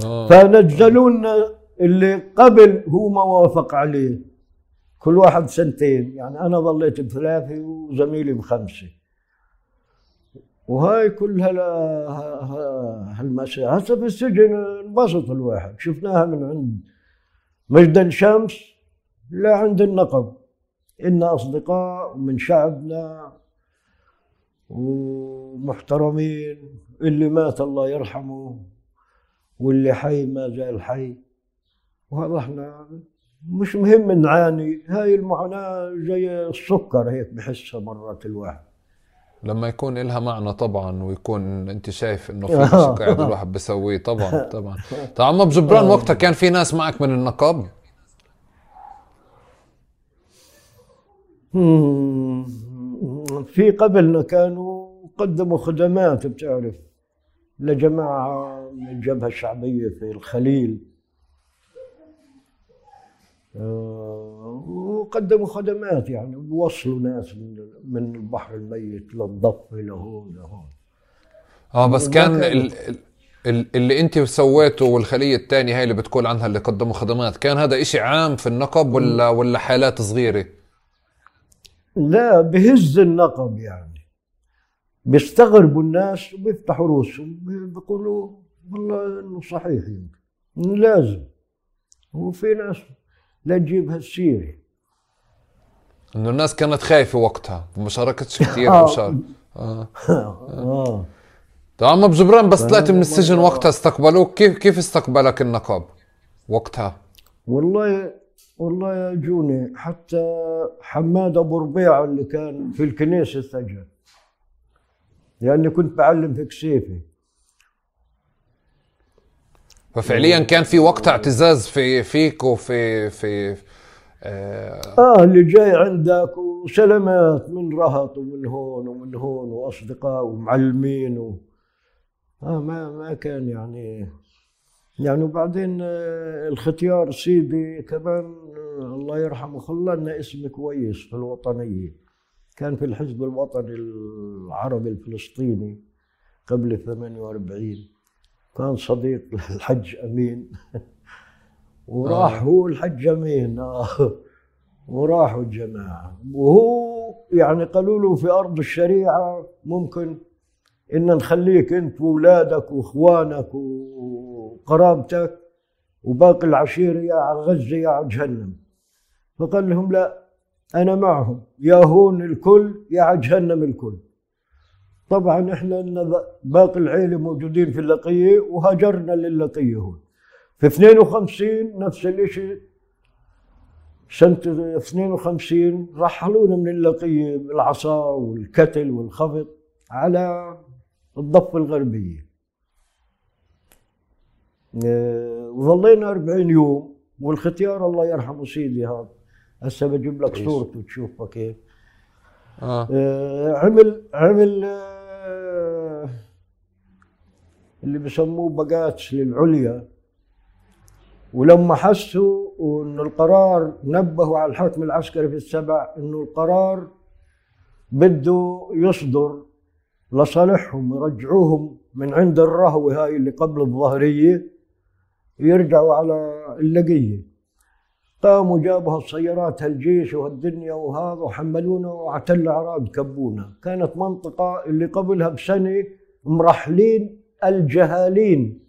Speaker 2: آه.
Speaker 1: فنزلوا لنا اللي قبل هو ما وافق عليه. كل واحد سنتين. يعني أنا ظليت بثلاثه وزميلي بخمسه وهاي ها- هالمساء هسه في السجن انبسط الواحد. شفناها من عند مجد الشمس لا عند النقب. إن أصدقاء من شعبنا ومحترمين. اللي مات الله يرحمه واللي حي ما زال حي. وهذا إحنا مش مهم نعاني هاي المعاناة زي السكر هيك بحسها مرات الواحد.
Speaker 2: لما يكون إلها معنى طبعا ويكون أنت شايف إنه في شيء قاعد الواحد بيسويه طبعا طبعا. طبعا عم بجبران وقتها كان في ناس معك من النقاب.
Speaker 1: في قبلنا كانوا قدموا خدمات بتعرف لجماعة من الجبهة الشعبية في الخليل. آه، وقدموا خدمات يعني وصلوا ناس من من البحر الميت للضفة لهون لهون
Speaker 2: آه بس كان ال... ال- اللي انت سويته والخلية الثانية هاي اللي بتقول عنها اللي قدموا خدمات كان هذا إشي عام في النقب ولا ولا حالات صغيرة؟
Speaker 1: لا بهز النقب يعني. بيستغربوا الناس وبيفتحوا رؤوسهم بيقولوا والله إنه صحيح يمكن. لازم. وفي ناس لا تجيب هالسيرة.
Speaker 2: إنه الناس كانت خايفة وقتها وما شاركتش كثير
Speaker 1: آه.
Speaker 2: آه.
Speaker 1: آه.
Speaker 2: طبعا عم بجبران بس طلعت من
Speaker 1: ما-
Speaker 2: السجن وقتها استقبلوك. كيف كيف استقبلك النقاب وقتها؟
Speaker 1: والله والله جوني حتى حماد أبو ربيعه اللي كان في الكنيسة سجن لأني كنت بعلم في كسيفي
Speaker 2: ففعليا كان في وقتها اعتزاز في فيك وفي في آه
Speaker 1: آه اللي جاي عندك وسلامات من رهط ومن هون ومن هون وأصدقاء ومعلمين و... آه ما ما كان يعني يعني وبعدين آه، الختيار سيدي كمان آه، الله يرحمه خلى لنا اسم كويس في الوطنية. كان في الحزب الوطني العربي الفلسطيني قبل 48 كان صديق الحج أمين. وراح
Speaker 2: آه.
Speaker 1: هو الحج أمين. آه. وراحوا الجماعة. وهو يعني قالوا له في أرض الشريعة ممكن إن نخليك أنت وأولادك وإخوانك وقرابتك وباقي العشيره يا على غزه يا على جهنم. فقال لهم لا أنا معهم. يا هون الكل يا على جهنم الكل. طبعا إحنا باقي العيله موجودين في اللقية وهاجرنا للقية هون. في 52 نفس الشيء سنة 52 رحلونا من اللقية بالعصا والكتل والخفط على الضفة الغربية. آه، وظلينا 40 يوم والختيار الله يرحمه سيدي هذا. هسه بجيب لك. صورته تشوفها كيف.
Speaker 2: آه.
Speaker 1: آه، عمل عمل آه، اللي بسموه بقاتس للعليا. ولما حسوا إنه القرار نبهوا على الحكم العسكري في السبع إنه القرار بده يصدر لصالحهم يرجعوهم من عند الرهوة هاي اللي قبل الظهرية يرجعوا على اللقية. قاموا جابوا السيارات هالجيش وهالدنيا وهذا وحملونا واعتل اعراب كبونا. كانت منطقة اللي قبلها بسنة مرحلين الجهالين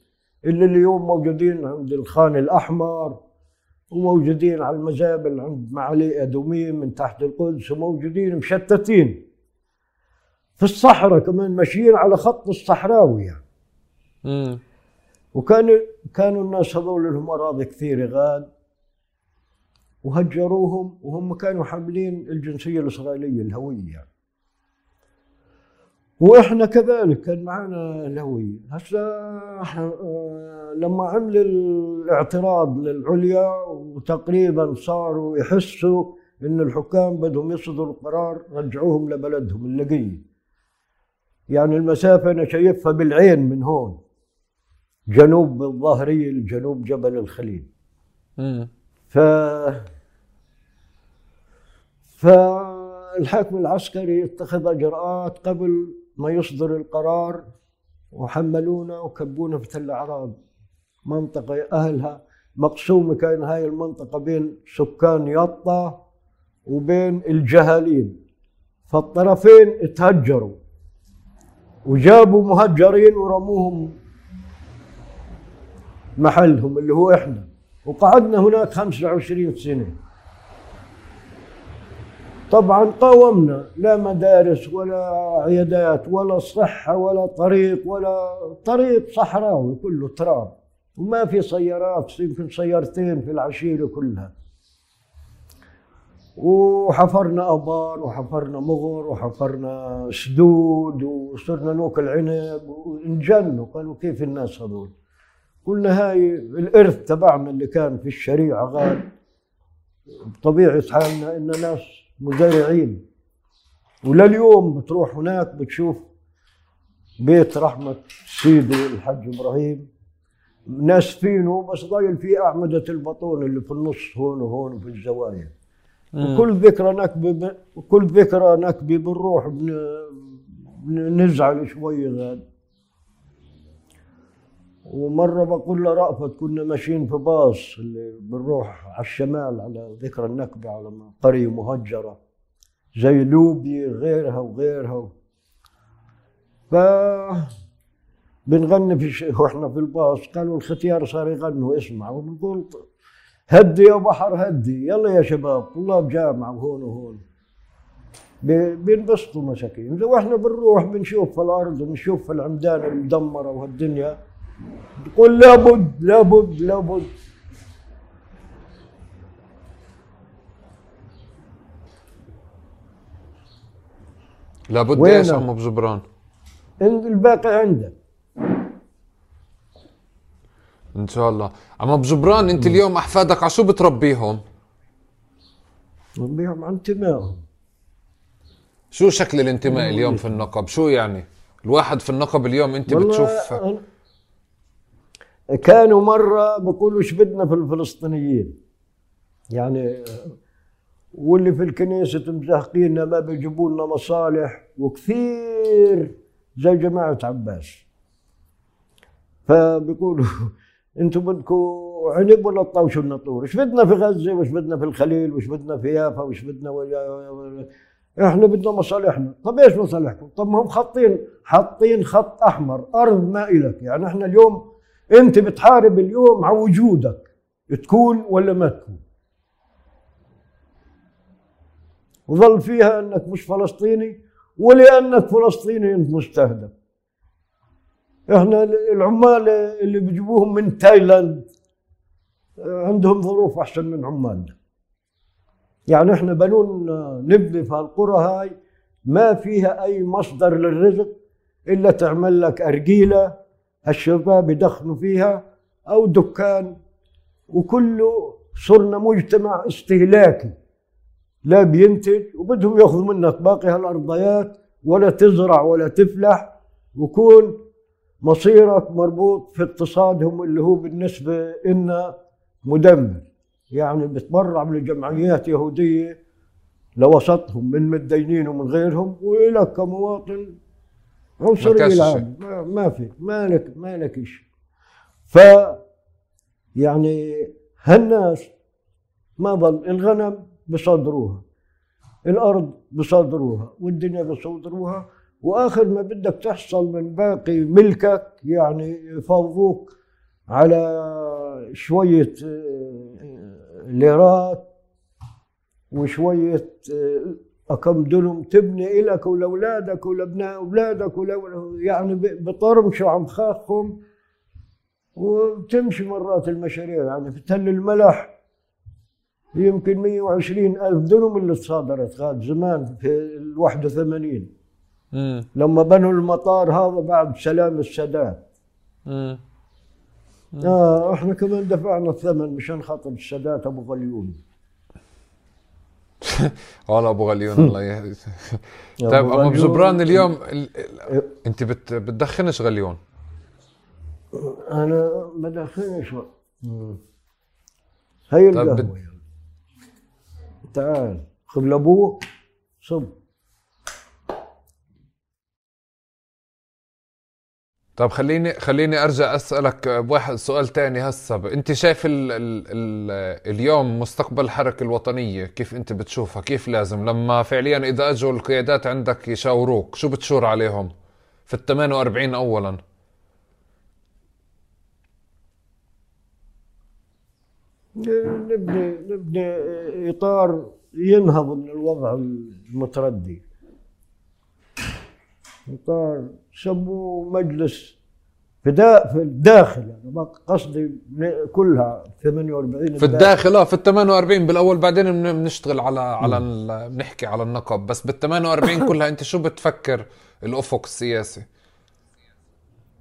Speaker 1: اللي اليوم موجودين عند الخان الأحمر وموجودين على المزابل عند معالي ادوميم من تحت القدس وموجودين مشتتين في الصحراء كمان ماشيين على خط الصحراوي يعني.
Speaker 2: امم
Speaker 1: وكانوا كانوا الناس هذول لهم أراضي كثيرة غاد وهجروهم وهم كانوا حاملين الجنسية الإسرائيلية الهوية يعني. وإحنا كذلك كان معنا الهويه هسه آه، لما عمل الاعتراض للعليا وتقريبا صاروا يحسوا إن الحكام بدهم يصدروا قرار رجعوهم لبلدهم اللقيه يعني المسافة أنا شايفها بالعين من هون. جنوب الظاهرية لجنوب جبل الخليل. ف فالحاكم العسكري اتخذ إجراءات قبل ما يصدر القرار وحملونا وكبونا في تل أعراب. منطقة أهلها مقسومة كان هاي المنطقة بين سكان يطا وبين الجهالين فالطرفين اتهجروا وجابوا مهجرين ورموهم محلهم اللي هو إحنا. وقعدنا هناك 25 سنة. طبعا قاومنا لا مدارس ولا عيادات ولا صحة ولا طريق ولا طريق صحراوي كله تراب. وما في سيارات يمكن سيارتين في العشيرة كلها. وحفرنا ابار وحفرنا مغر وحفرنا سدود وصرنا ناكل عنب ونجنوا قالوا كيف الناس هذول؟ قلنا هاي الإرث تبعنا اللي كان في الشريعة غاد بطبيعه حالنا إن ناس مزارعين. ولليوم بتروح هناك بتشوف بيت رحمة سيدي الحاج إبراهيم. ناس فينه بس ضايل فيه أعمدة البطون اللي في النص هون وهون في الزوايا. وكل ذكرى نكبة ب... وكل ذكرى نكبة بنروح بن... نزعل شوي غاد. ومرة بقول لرأفت كنا ماشيين في باص اللي بنروح على الشمال على ذكرى النكبة على قرية مهجرة زي لوبي غيرها وغيرها. ف بنغني في ش... وإحنا في الباص قالوا الختيار صار يغنوا اسمعوا بنقول هدي يا بحر هدي يلا يا شباب طلاب جامعة وهون وهون. بينبسطوا مساكين وإحنا بنروح بنشوف في الأرض ونشوف في العمدان المدمرة وهالدنيا تقول لابد لابد لابد.
Speaker 2: لابد؟ إيش ام ابو جبران
Speaker 1: انت الباقي عندك.
Speaker 2: إن شاء الله. عم ابو جبران أنت اليوم أحفادك على شو بتربيهم؟
Speaker 1: بيهم عن انتمائهم.
Speaker 2: شو شكل الانتماء اليوم في النقب؟ شو يعني؟ الواحد في النقب اليوم
Speaker 1: أنت
Speaker 2: بتشوف
Speaker 1: كانوا مرة بيقولوا إيش بدنا في الفلسطينيين؟ يعني واللي في الكنيسة مزهقيننا ما بيجيبوا لنا مصالح. وكثير زي جماعة عباس. فبيقولوا أنتم بدكم عنب ولا تطوشوا النطور إيش بدنا في غزة؟ وإيش بدنا في الخليل؟ وإيش بدنا في يافا؟ وإيش بدنا إحنا بدنا مصالحنا. طب إيش مصالحكم؟ طب ما هم خطين حاطين خط أحمر أرض ما إلك. يعني إحنا اليوم انت بتحارب اليوم على وجودك تكون ولا ما تكون؟ وظل فيها انك مش فلسطيني ولأنك فلسطيني انت مستهدف إحنا العمال اللي بيجيبوهم من تايلاند عندهم ظروف أحسن من عمالنا. يعني إحنا بنون نبني في القرى هاي ما فيها أي مصدر للرزق إلا تعمل لك أرجيلة الشباب يدخنوا فيها أو دكان وكله صرنا مجتمع استهلاكي. لا بينتج وبدهم يأخذوا منك باقي هالأرضيات ولا تزرع ولا تفلح. وكون مصيرك مربوط في اقتصادهم اللي هو بالنسبة لنا مدمر. يعني بتبرع لجمعيات يهودية لوسطهم من متدينين ومن غيرهم والك كمواطن
Speaker 2: شيء.
Speaker 1: العام ما, في ما لك ما لك شيء ف يعني هالناس ما ضل الغنم بصدروها الأرض بصدروها والدنيا بصدروها وآخر ما بدك تحصل من باقي ملكك يعني يفوضوك على شوية آه، ليرات وشوية كم دنم تبني إلك ولأولادك ولأبناء أولادك ولو يعني بطرمشوا عم خاخهم وتمشي مرات المشاريع. يعني في تل الملح يمكن 120 ألف دنم اللي تصادرت غاد زمان في ال 81
Speaker 2: امم
Speaker 1: لما بنوا المطار هذا بعد سلام السادات. آه إحنا كمان دفعنا الثمن مشان خاطر السادات أبو غليون.
Speaker 2: والله ابو غليون الله يه...
Speaker 1: يا
Speaker 2: طيب
Speaker 1: أبو.
Speaker 2: جبران اليوم ال... ال... أنت بت... بتدخنش غليون
Speaker 1: أنا بدخنش هي
Speaker 2: طيب القهوة
Speaker 1: يلا. تعال خذ لابوك صب
Speaker 2: طب خليني خليني أرجع أسألك بواحد سؤال تاني هسه. أنت شايف ال... ال... ال... اليوم مستقبل الحركة الوطنية كيف أنت بتشوفها؟ كيف لازم؟ لما فعليا إذا أجوا القيادات عندك يشاوروك شو بتشور عليهم في ال 48 اولا؟
Speaker 1: نبني نبني إطار ينهض من الوضع المتردي. إطار سموه مجلس في دا في الداخل يعني ما قصدي كلها 48
Speaker 2: في الداخل. آه في ال 48 بالأول بعدين بن- بنشتغل على على بنحكي على النقب بس بال 48 كلها أنت شو بتفكر؟ الأفق السياسي؟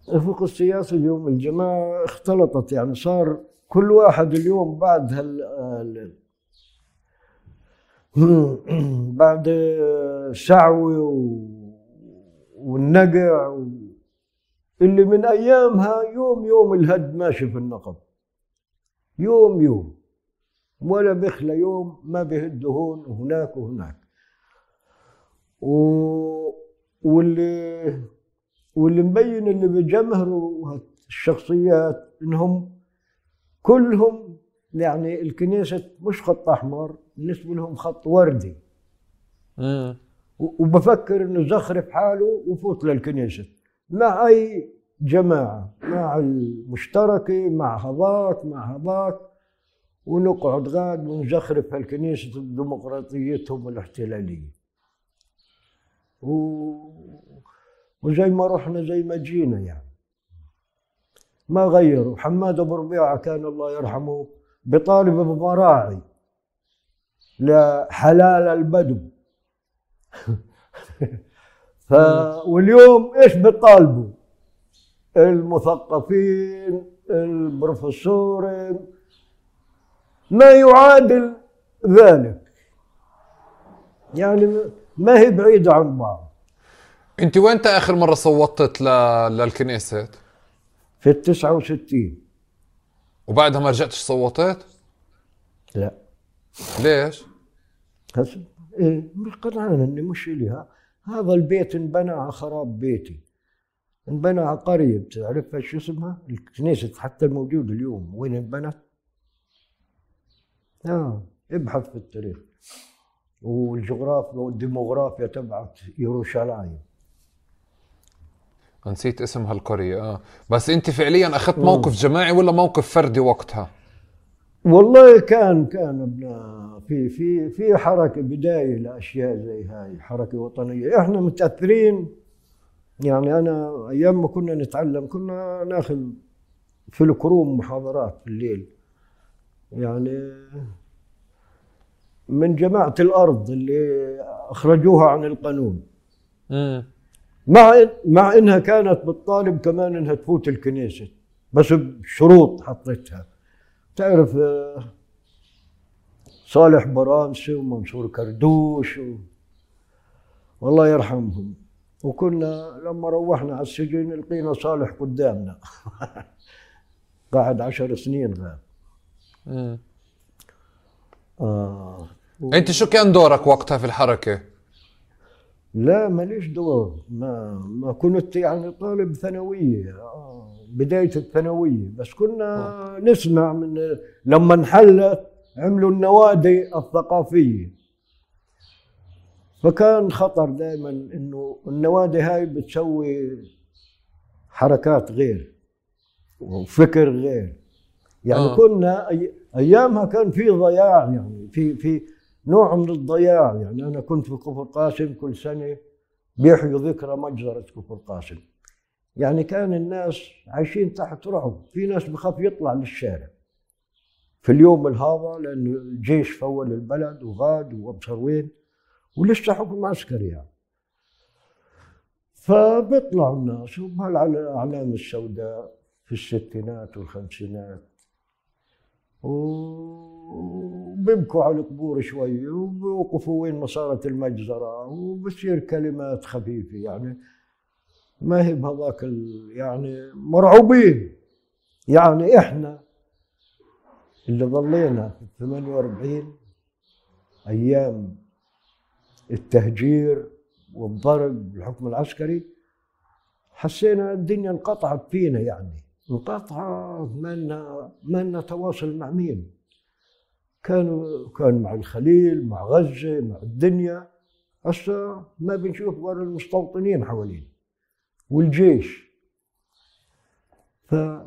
Speaker 1: الأفق السياسي اليوم الجماعة اختلطت يعني صار كل واحد اليوم بعد هال ال- بعد الشعوي و- والنقع اللي من أيامها يوم يوم الهد ماشي في النقب. يوم يوم. ولا بيخلى يوم ما بيهد هون وهناك وهناك. و... واللي واللي مبين اللي بيجمهروا الشخصيات إنهم كلهم يعني الكنيسة مش خط أحمر بالنسبة لهم خط وردي.
Speaker 2: امم
Speaker 1: وبفكر إنه زخرف حاله وفوت للكنيسة. مع أي جماعة مع المشتركة مع هذاك مع هذاك ونقعد غاد ونزخرف هالكنيسة بديمقراطيتهم الاحتلالية و... وزي ما رحنا زي ما جينا يعني. ما غيروا. حماد أبو ربيعة كان الله يرحمه بطالب بمراعي لحلال البدو. ف واليوم إيش بيطالبوا المثقفين البروفيسور ما يعادل ذلك. يعني ما هي بعيدة عن بعض.
Speaker 2: أنت وين آخر مرة صوتت ل... للكنيسة؟
Speaker 1: في التسعة وستين.
Speaker 2: وبعدها ما رجعتش صوتت؟
Speaker 1: لا.
Speaker 2: ليش؟
Speaker 1: هسه. مش قطعان إني مش إليها. هذا البيت انبنى على خراب بيتي. انبنى على قرية بتعرفها شو اسمها؟ الكنيسة حتى الموجود اليوم. وين انبنت؟ آه ابحث في التاريخ. والجغرافيا والديموغرافيا تبعت يروشلايم.
Speaker 2: نسيت اسم هالقرية آه. بس أنت فعليا أخذت موقف جماعي ولا موقف فردي وقتها؟
Speaker 1: والله كان كان ابنا في في في حركة بداية لأشياء زي هاي حركة وطنية. إحنا متأثرين. يعني أنا أيام ما كنا نتعلم كنا ناخذ في الكروم محاضرات في الليل يعني من جماعة الأرض اللي أخرجوها عن القانون.
Speaker 2: امم
Speaker 1: مع مع إنها كانت بتطالب كمان إنها تفوت الكنيسة بس بشروط حطيتها. تعرف آه، صالح برانسي ومنصور كردوش و... والله يرحمهم. وكنا لما روحنا على السجن لقينا صالح قدامنا. قاعد عشر سنين غاب.
Speaker 2: امم
Speaker 1: آه.
Speaker 2: أنت شو كان دورك وقتها في الحركة؟
Speaker 1: لا ماليش دور. ما ما كنت يعني طالب ثانوية. آه. بداية الثانوية. بس كنا نسمع من لما انحلت عملوا النوادي الثقافية. فكان خطر دائما إنه النوادي هاي بتسوي حركات غير وفكر غير. يعني.
Speaker 2: آه.
Speaker 1: كنا أي... أيامها كان في ضياع يعني في في نوع من الضياع. يعني أنا كنت في كفر قاسم كل سنة بيحيوا ذكرى مجزرة كفر قاسم. يعني كان الناس عايشين تحت رعب. في ناس بخاف يطلع للشارع. في اليوم الهذا لأنه الجيش فول البلد وغاد وأبصر وين ولسه حكم عسكري يعني. فبيطلعوا الناس وبهالاعلام السوداء في الستينات والخمسينات. وبيبكوا على القبور شوي وبيوقفوا وين ما صارت المجزرة وبصير كلمات خفيفة يعني. ما هي بهذاك يعني مرعوبين. يعني إحنا اللي ظلينا في 48 أيام التهجير والضرب بالحكم العسكري حسينا الدنيا انقطعت فينا يعني. انقطع ما لنا ما لنا تواصل مع مين. كانوا كان مع الخليل مع غزة مع الدنيا. هسه ما بنشوف غير المستوطنين حوالينا. والجيش.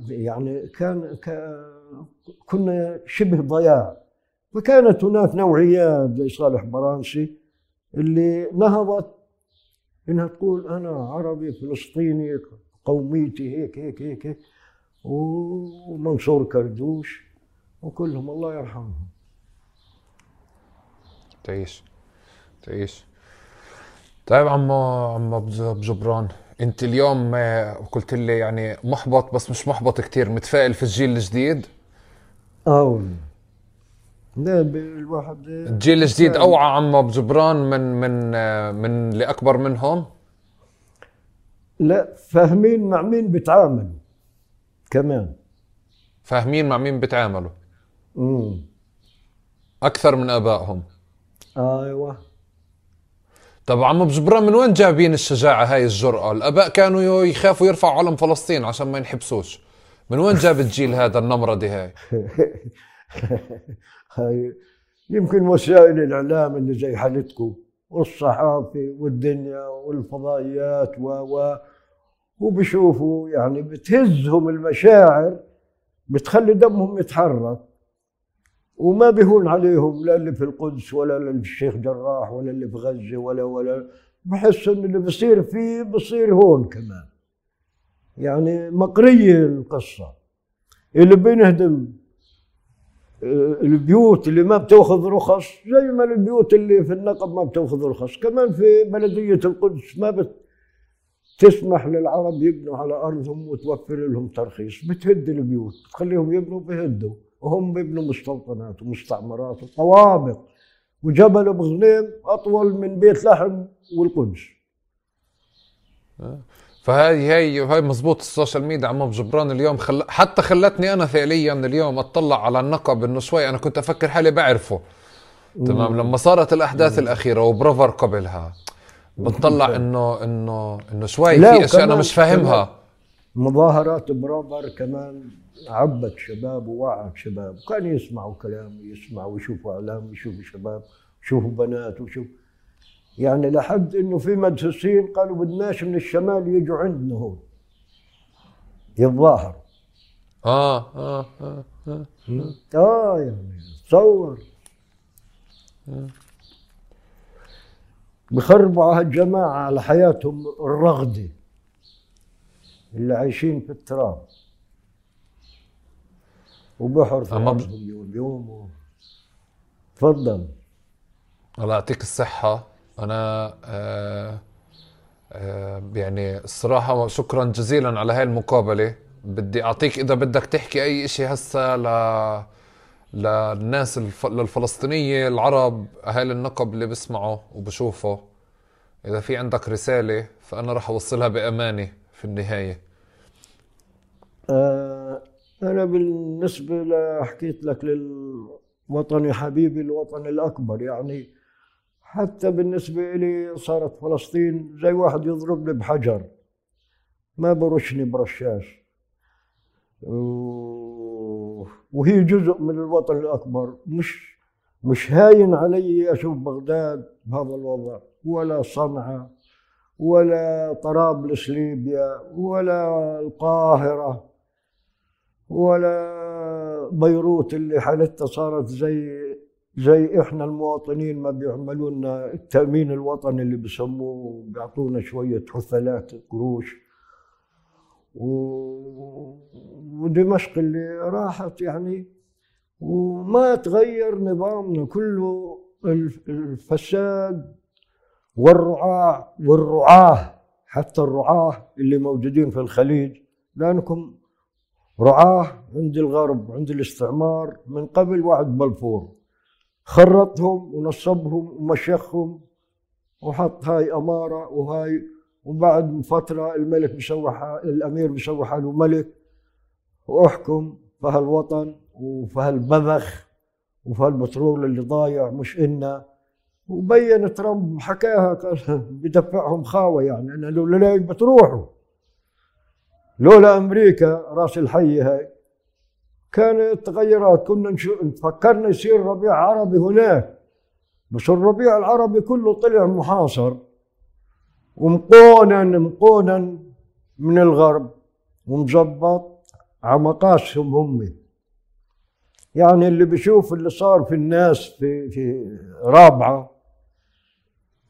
Speaker 1: يعني كان كنا شبه ضياع. فكانت هناك نوعيات زي صالح برانسي اللي نهضت إنها تقول أنا عربي فلسطيني قوميتي هيك هيك هيك, هيك ومنصور كردوش وكلهم الله يرحمهم.
Speaker 2: تعيش تعيش. طيب عمو عمو بجبران. انت اليوم آه، قلت لي يعني محبط بس مش محبط كتير متفائل في الجيل الجديد؟
Speaker 1: آه الواحد
Speaker 2: الجيل الجديد أوعى عمو بجبران من من آه، من اللي أكبر منهم؟
Speaker 1: لا فاهمين مع مين بيتعاملوا كمان.
Speaker 2: فاهمين مع مين بيتعاملوا
Speaker 1: امم
Speaker 2: أكثر من آبائهم.
Speaker 1: آيوه.
Speaker 2: طب عم بجبران من وين جايبين الشجاعة هاي الجرأة؟ الآباء كانوا يخافوا يرفعوا علم فلسطين عشان ما ينحبسوش. من وين جاب الجيل هذا النمرضة هاي؟
Speaker 1: هاي يمكن وسائل الإعلام اللي زي حالتكم والصحافة والدنيا والفضائيات و و وبشوفوا يعني بتهزهم المشاعر بتخلي دمهم يتحرك وما بيهون عليهم لا اللي في القدس ولا الشيخ جراح ولا اللي في غزة ولا ولا. بحس إن اللي بصير فيه بصير هون كمان. يعني مقرية القصة. اللي بينهدم آه، البيوت اللي ما بتأخذ رخص زي ما البيوت اللي في النقب ما بتأخذ رخص. كمان في بلدية القدس ما بتسمح للعرب يبنوا على أرضهم وتوفر لهم ترخيص. بتهد البيوت بتخليهم يبنوا بيهدوا وهم بيبنوا مستوطنات ومستعمرات وطوابق. وجبل أبو غنيم أطول من بيت لحم والقدس.
Speaker 2: فهي هي هاي مزبوط ال social media عم جبران اليوم خل... حتى خلتني أنا فعليا اليوم أطلع على النقب إنه شوي أنا كنت أفكر حالي بعرفه. تمام؟ لما صارت الأحداث الأخيرة وبروفر قبلها بتطلع انه انه إنه شوي في أشياء أنا مش فاهمها.
Speaker 1: مظاهرات بروفر كمان عبت شباب ووعت شباب. كانوا يسمعوا كلام يسمعوا يشوفوا أعلام يشوفوا شباب يشوفوا بنات وشوف يعني لحد إنه في مدرسين قالوا بدناش من الشمال يجوا عندنا هون. يتظاهروا.
Speaker 2: آه آه آه آه
Speaker 1: آه. يعني تصور. بخربوا على الجماعة على حياتهم الرغدة اللي عايشين في التراب. وبحر في
Speaker 2: أما
Speaker 1: اليوم تفضل.
Speaker 2: الله يعطيك الصحة. أنا آه آه يعني الصراحة شكرا جزيلا على هاي المقابلة. بدي أعطيك إذا بدك تحكي أي إشي هسا ل للناس الف... للفلسطينية العرب أهالي النقب اللي بسمعوا وبشوفوا. إذا في عندك رسالة فأنا راح أوصلها بأمانة في النهاية.
Speaker 1: آه أنا بالنسبة لحكيت لك للوطن حبيبي الوطن الأكبر يعني حتى بالنسبة لي صارت فلسطين زي واحد يضربني بحجر. ما برشني برشاش. وهي جزء من الوطن الأكبر. مش مش هاين علي أشوف بغداد بهذا الوضع. ولا صنعاء ولا طرابلس ليبيا ولا القاهرة. ولا بيروت اللي حالتها صارت زي زي إحنا المواطنين ما بيعملوا لنا التأمين الوطني اللي بسموه بيعطونا شوية حثلات قروش. و... ودمشق اللي راحت يعني. وما تغير نظامنا كله الفساد والرعاة والرعاة حتى الرعاة اللي موجودين في الخليج. لأنكم رعاة عند الغرب عند الاستعمار من قبل وعد بلفور. خرطهم ونصبهم ومشخهم وحط هاي أمارة وهاي وبعد فترة الملك بيسوي الأمير بيسوي حاله ملك. وأحكم في هالوطن وفي هالبذخ وفي هالبترول اللي ضايع مش إنا. وبين ترامب حكاها بدفعهم خاوة يعني أنا لولا بتروحوا. لولا أمريكا رأس الحي هاي. كانت تغيرات كنا فكرنا يصير ربيع عربي هناك. بس الربيع العربي كله طلع محاصر. ومقونن من الغرب. ومظبط على مقاسهم هم. يعني اللي بيشوف اللي صار في الناس في في رابعة.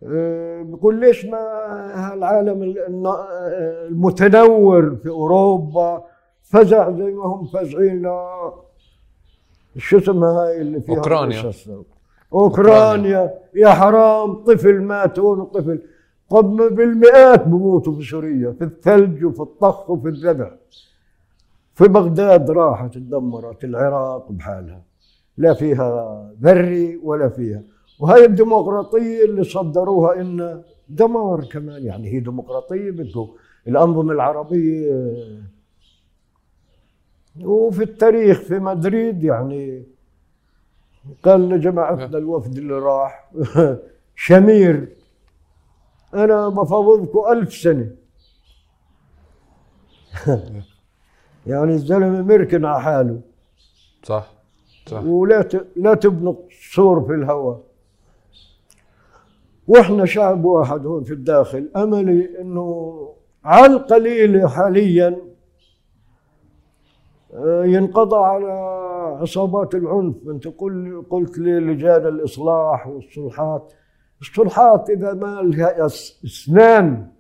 Speaker 1: بيقول ليش ما هالعالم المتنور في أوروبا فزع زي ما هم فزعين ل- شو اسمها هاي اللي فيها؟
Speaker 2: أوكرانيا.
Speaker 1: قصص؟ أوكرانيا. يا حرام طفل مات هون وطفل. طب بالمئات بموتوا في سوريا في الثلج وفي الطخ وفي الذبح. في بغداد راحت تدمرت العراق بحالها. لا فيها ذري ولا فيها. وهي الديمقراطية اللي صدروها إن دمار كمان. يعني هي ديمقراطية بده الأنظمة العربية وفي التاريخ في مدريد يعني قال لجماعتنا الوفد اللي راح شمير أنا بفوضكم ألف سنة. يعني الزلمة مركن على حاله.
Speaker 2: صح صح.
Speaker 1: ولا لا تبنوا سور في الهواء. وإحنا شعب واحد هون في الداخل أملي إنه على القليل حاليا آه، ينقضى على عصابات العنف. أنت قل قلت لي لجان الإصلاح والصلحات. الصلحات إذا ما لها أسنان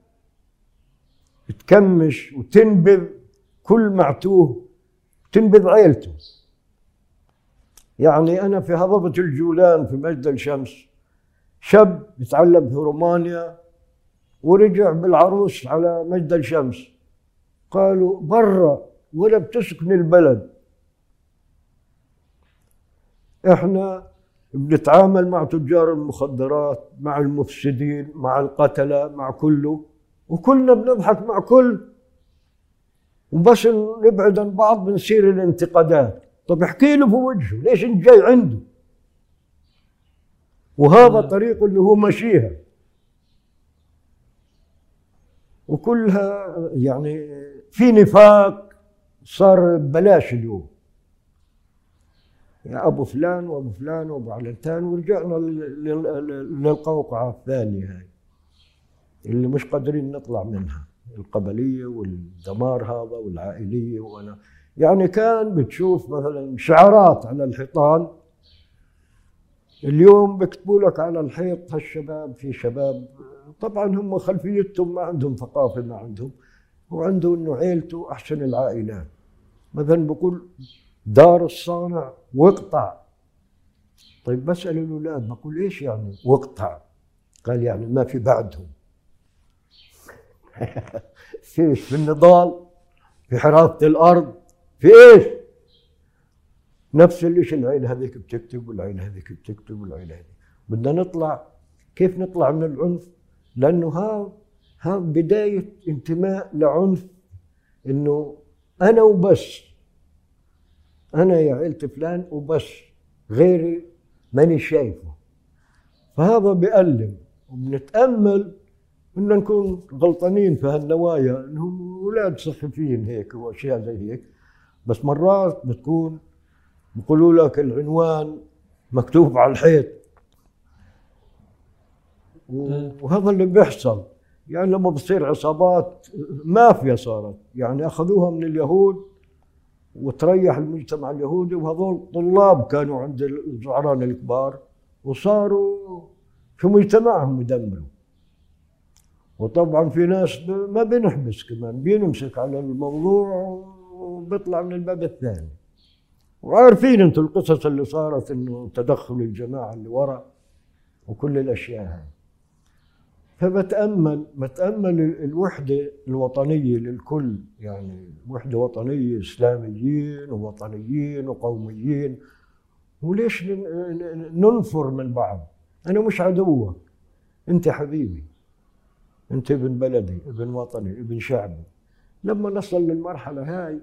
Speaker 1: تكمش وتنبذ كل معتوه تنبذ عيلته. يعني أنا في هضبة الجولان في مجد الشمس شاب يتعلم في رومانيا ورجع بالعروس على مجد الشمس. قالوا برا ولا بتسكن البلد. إحنا بنتعامل مع تجار المخدرات مع المفسدين مع القتلة مع كله وكلنا بنضحك مع كل. وبس نبعد عن بعض بنصير الانتقادات. طب احكي له في وجهه ليش إنت جاي عنده؟ وهذا طريقه اللي هو ماشيها وكلها يعني في نفاق صار ببلاش اليوم. يا أبو فلان وأبو فلان وأبو علتان ورجعنا لل- لل- للقوقعة الثانية هاي اللي مش قادرين نطلع منها القبلية والدمار هذا والعائلية وأنا. يعني كان بتشوف مثلا شعارات على الحيطان اليوم بيكتبوا لك على الحيط هالشباب في شباب طبعا هم خلفيتهم ما عندهم ثقافة ما عندهم وعنده إنه عيلته أحسن العائلات مثلا بقول دار الصانع واقطع طيب بسال الأولاد بقول إيش يعني واقطع قال يعني ما في بعدهم. في إيش؟ في النضال في حراسة الأرض في إيش؟ نفس الشيء العيله هذيك بتكتب والعيله هذيك بتكتب والعيله هذيك. بدنا نطلع. كيف نطلع من العنف؟ لأنه ها ها بداية انتماء لعنف. إنه أنا وبس. أنا يا عيلة فلان وبس. غيري ماني شايفه. فهذا بيألم. وبنتأمل ان نكون غلطانين في هالنوايا. إنهم أولاد صحفيين هيك وأشياء زي هيك. بس مرات بتكون بيقولوا لك العنوان مكتوب على الحيط. وهذا اللي بيحصل. يعني لما بتصير عصابات مافيا صارت. يعني أخذوها من اليهود وتريح المجتمع اليهودي وهذول طلاب كانوا عند الزعران الكبار وصاروا في مجتمعهم يدمروا. وطبعا في ناس ما بنحبس كمان بينمسك على الموضوع وبيطلع من الباب الثاني. وعارفين أنتم القصص اللي صارت انه تدخل الجماعة اللي ورا وكل الأشياء هاي. فبتامل بتأمل ال- الوحدة الوطنية للكل. يعني وحدة وطنية إسلاميين ووطنيين وقوميين. وليش ننفر من بعض؟ أنا مش عدوك أنت حبيبي. أنت ابن بلدي ابن وطني ابن شعبي. لما نصل للمرحلة هاي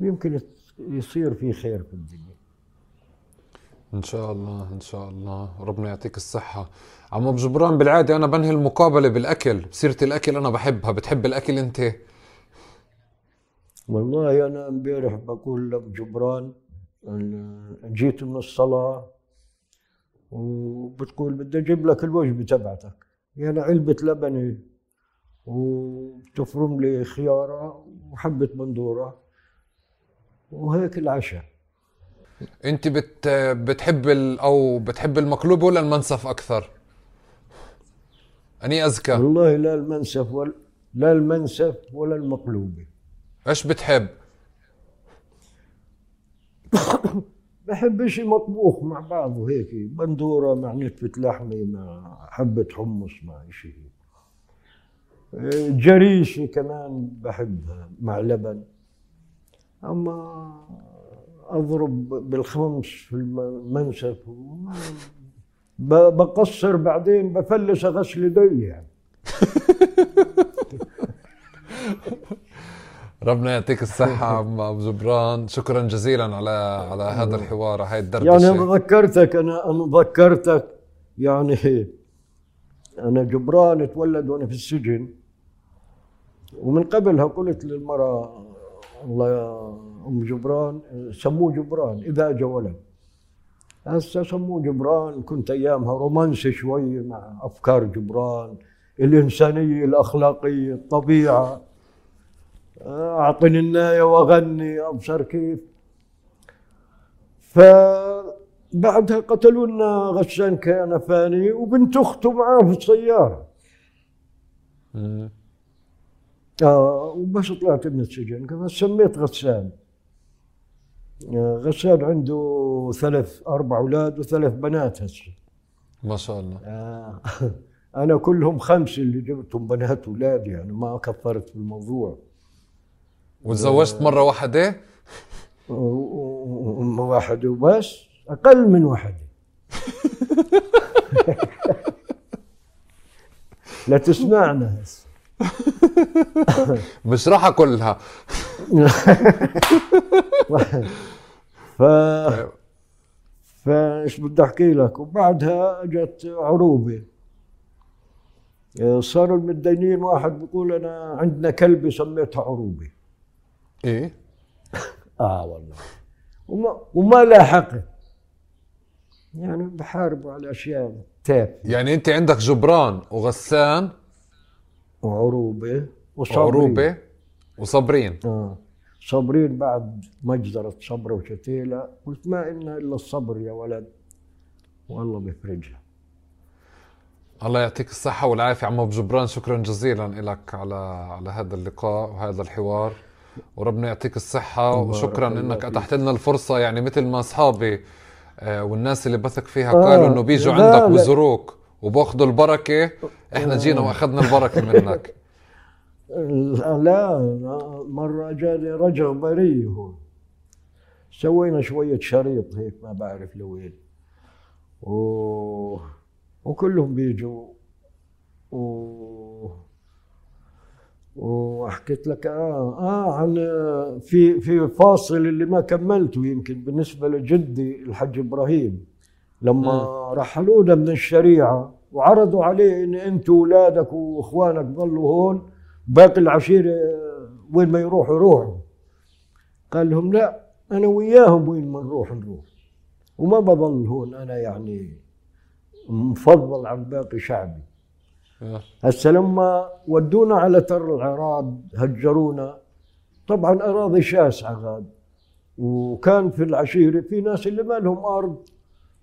Speaker 1: يمكن يت- يصير في خير في الدنيا.
Speaker 2: إن شاء الله إن شاء الله. ربنا يعطيك الصحة. عم أبو جبران بالعادة أنا بنهي المقابلة بالأكل. بسيرة الأكل أنا بحبها. بتحب الأكل أنت؟
Speaker 1: والله أنا امبارح بقول لأبو جبران جيت من الصلاة وبتقول بدي أجيب لك الوجبة تبعتك. يعني علبة لبنه وتفرم لي خيارة وحبة بندوره وهيك العشاء.
Speaker 2: انت بت بتحب ال... أو بتحب المقلوبه ولا المنسف أكثر؟ اني اذكى.
Speaker 1: والله لا المنسف ولا لا المنسف ولا المقلوبة
Speaker 2: إيش بتحب؟
Speaker 1: بحب شيء مطبوخ مع بعضه هيك بندورة مع نتفة لحمة مع حبة حمص مع شيء. جريشة كمان بحبها مع لبن. أما أضرب بالخمس في المنسف بقصر بعدين بفلس غسل يدي يعني.
Speaker 2: ربنا يعطيك الصحة عم أبو جبران شكرا جزيلا على على هذا الحوار هاي
Speaker 1: يعني
Speaker 2: الدردشة
Speaker 1: أنا ذكرتك أنا أنا ذكرتك يعني أنا جبران تولد وأنا في السجن. ومن قبلها قلت للمرأة الله يا أم جبران سموه جبران إذا أجا ولد. هسه سموه جبران كنت أيامها رومانسي شوي مع أفكار جبران الإنسانية الأخلاقية الطبيعة. أعطني الناية وأغني أبصر كيف. فبعدها قتلوا لنا غسان كان فاني وبنت أخته معاه في
Speaker 2: السيارة.
Speaker 1: آه وبس طلعت من السجن كمان سميت غسان. آه غسان عنده ثلاث أربع أولاد وثلاث بنات هسه.
Speaker 2: ما شاء الله.
Speaker 1: آه أنا كلهم خمسه اللي جبتهم بنات أولاد يعني ما كفرت في الموضوع.
Speaker 2: وتزوجت مرة واحدة؟
Speaker 1: و- و- و- واحد وبس. أقل من واحدة. لا تسمعنا. هسه
Speaker 2: بشرحها كلها.
Speaker 1: ف فايش بدي احكي لك؟ وبعدها اجت عروبة. صاروا المتدينين واحد بيقول أنا عندنا كلبة سميتها عروبة.
Speaker 2: إيه؟
Speaker 1: آه والله. وما وما لاحقت. يعني بحاربوا على أشياء تافهة.
Speaker 2: يعني أنت عندك جبران وغسان
Speaker 1: وعروبة وصبري
Speaker 2: وعروبة وصابرين.
Speaker 1: آه. صابرين بعد مجزرة صبرة وشتيلة. قلت ما إن إلا الصبر يا ولد والله بيفرجها
Speaker 2: الله يعطيك الصحة والعافية. عم أبو جبران شكرا جزيلا لك على على هذا اللقاء وهذا الحوار. وربنا يعطيك الصحة وشكرا
Speaker 1: إنك.
Speaker 2: أتحت لنا الفرصة. يعني مثل ما أصحابي آه، والناس اللي بثق فيها
Speaker 1: آه،
Speaker 2: قالوا إنه بيجوا عندك. بزوروك وبأخذوا البركة إحنا جينا وأخذنا البركة منك.
Speaker 1: لا مرة جاني رجل بري هون. سوينا شوية شريط هيك ما بعرف لوين. و... وكلهم بيجوا. و... وحكيت لك آه آه عن في في فاصل اللي ما كملته يمكن بالنسبة لجدي الحج إبراهيم. لما رحلونا من الشريعة وعرضوا عليه إن انت واولادك وإخوانك ضلوا هون باقي العشيرة وين ما يروحوا يروحوا. قال لهم لا أنا وياهم وين ما نروح نروح. وما بضل هون أنا يعني مفضل عن باقي شعبي.
Speaker 2: آه.
Speaker 1: هسه لما ودونا على تر العراض هجرونا طبعا أراضي شاسعة غاد. وكان في العشيرة في ناس اللي ما لهم أرض.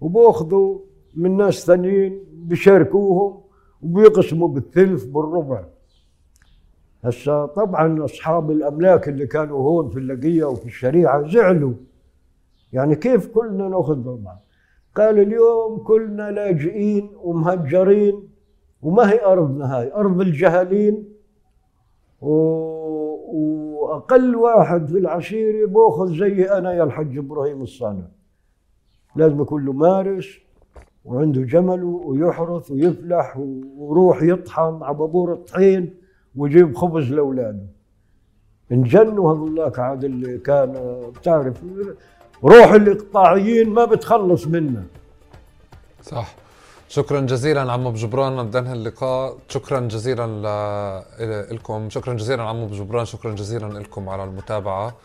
Speaker 1: وباخذوا من ناس ثانيين بيشاركوهم وبيقسموا بالثلث بالربع. هسه طبعا أصحاب الأملاك اللي كانوا هون في اللقية وفي الشريعة زعلوا. يعني كيف كلنا نأخذ بعض قال اليوم كلنا لاجئين ومهجرين وما هي ارضنا هاي أرض الجهلين و... وأقل واحد في العشيرة بأخذ زي أنا يا الحج إبراهيم الصانع. لازم يكون له مارس وعنده جمله ويحرث ويفلح ويروح يطحن على بابور الطحين ويجيب خبز لأولاده. انجنوا هذولاك عاد اللي كان بتعرف روح الإقطاعيين ما بتخلص منه.
Speaker 2: صح. شكرا جزيلا عم ابو جبران بدنا اللقاء. شكرا جزيلا لكم شكرا جزيلا عم ابو جبران شكرا جزيلا لكم على المتابعة.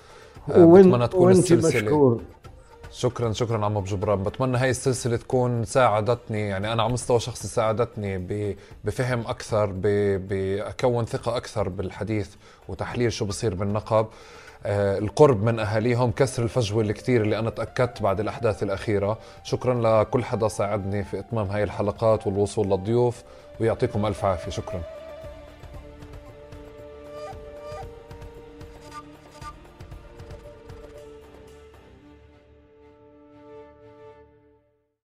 Speaker 2: آه، بتمنى تكون
Speaker 1: وانت
Speaker 2: السلسلة
Speaker 1: مشكور.
Speaker 2: شكرا شكرا عم جبران بتمنى هاي السلسلة تكون ساعدتني يعني أنا على مستوى شخصي ساعدتني بفهم أكثر باكون ثقة أكثر بالحديث وتحليل شو بصير بالنقب. آه، القرب من أهاليهم كسر الفجوة الكثير اللي أنا تأكدت بعد الأحداث الأخيرة. شكرا لكل حدا ساعدني في إتمام هاي الحلقات والوصول للضيوف ويعطيكم ألف عافية. شكرا.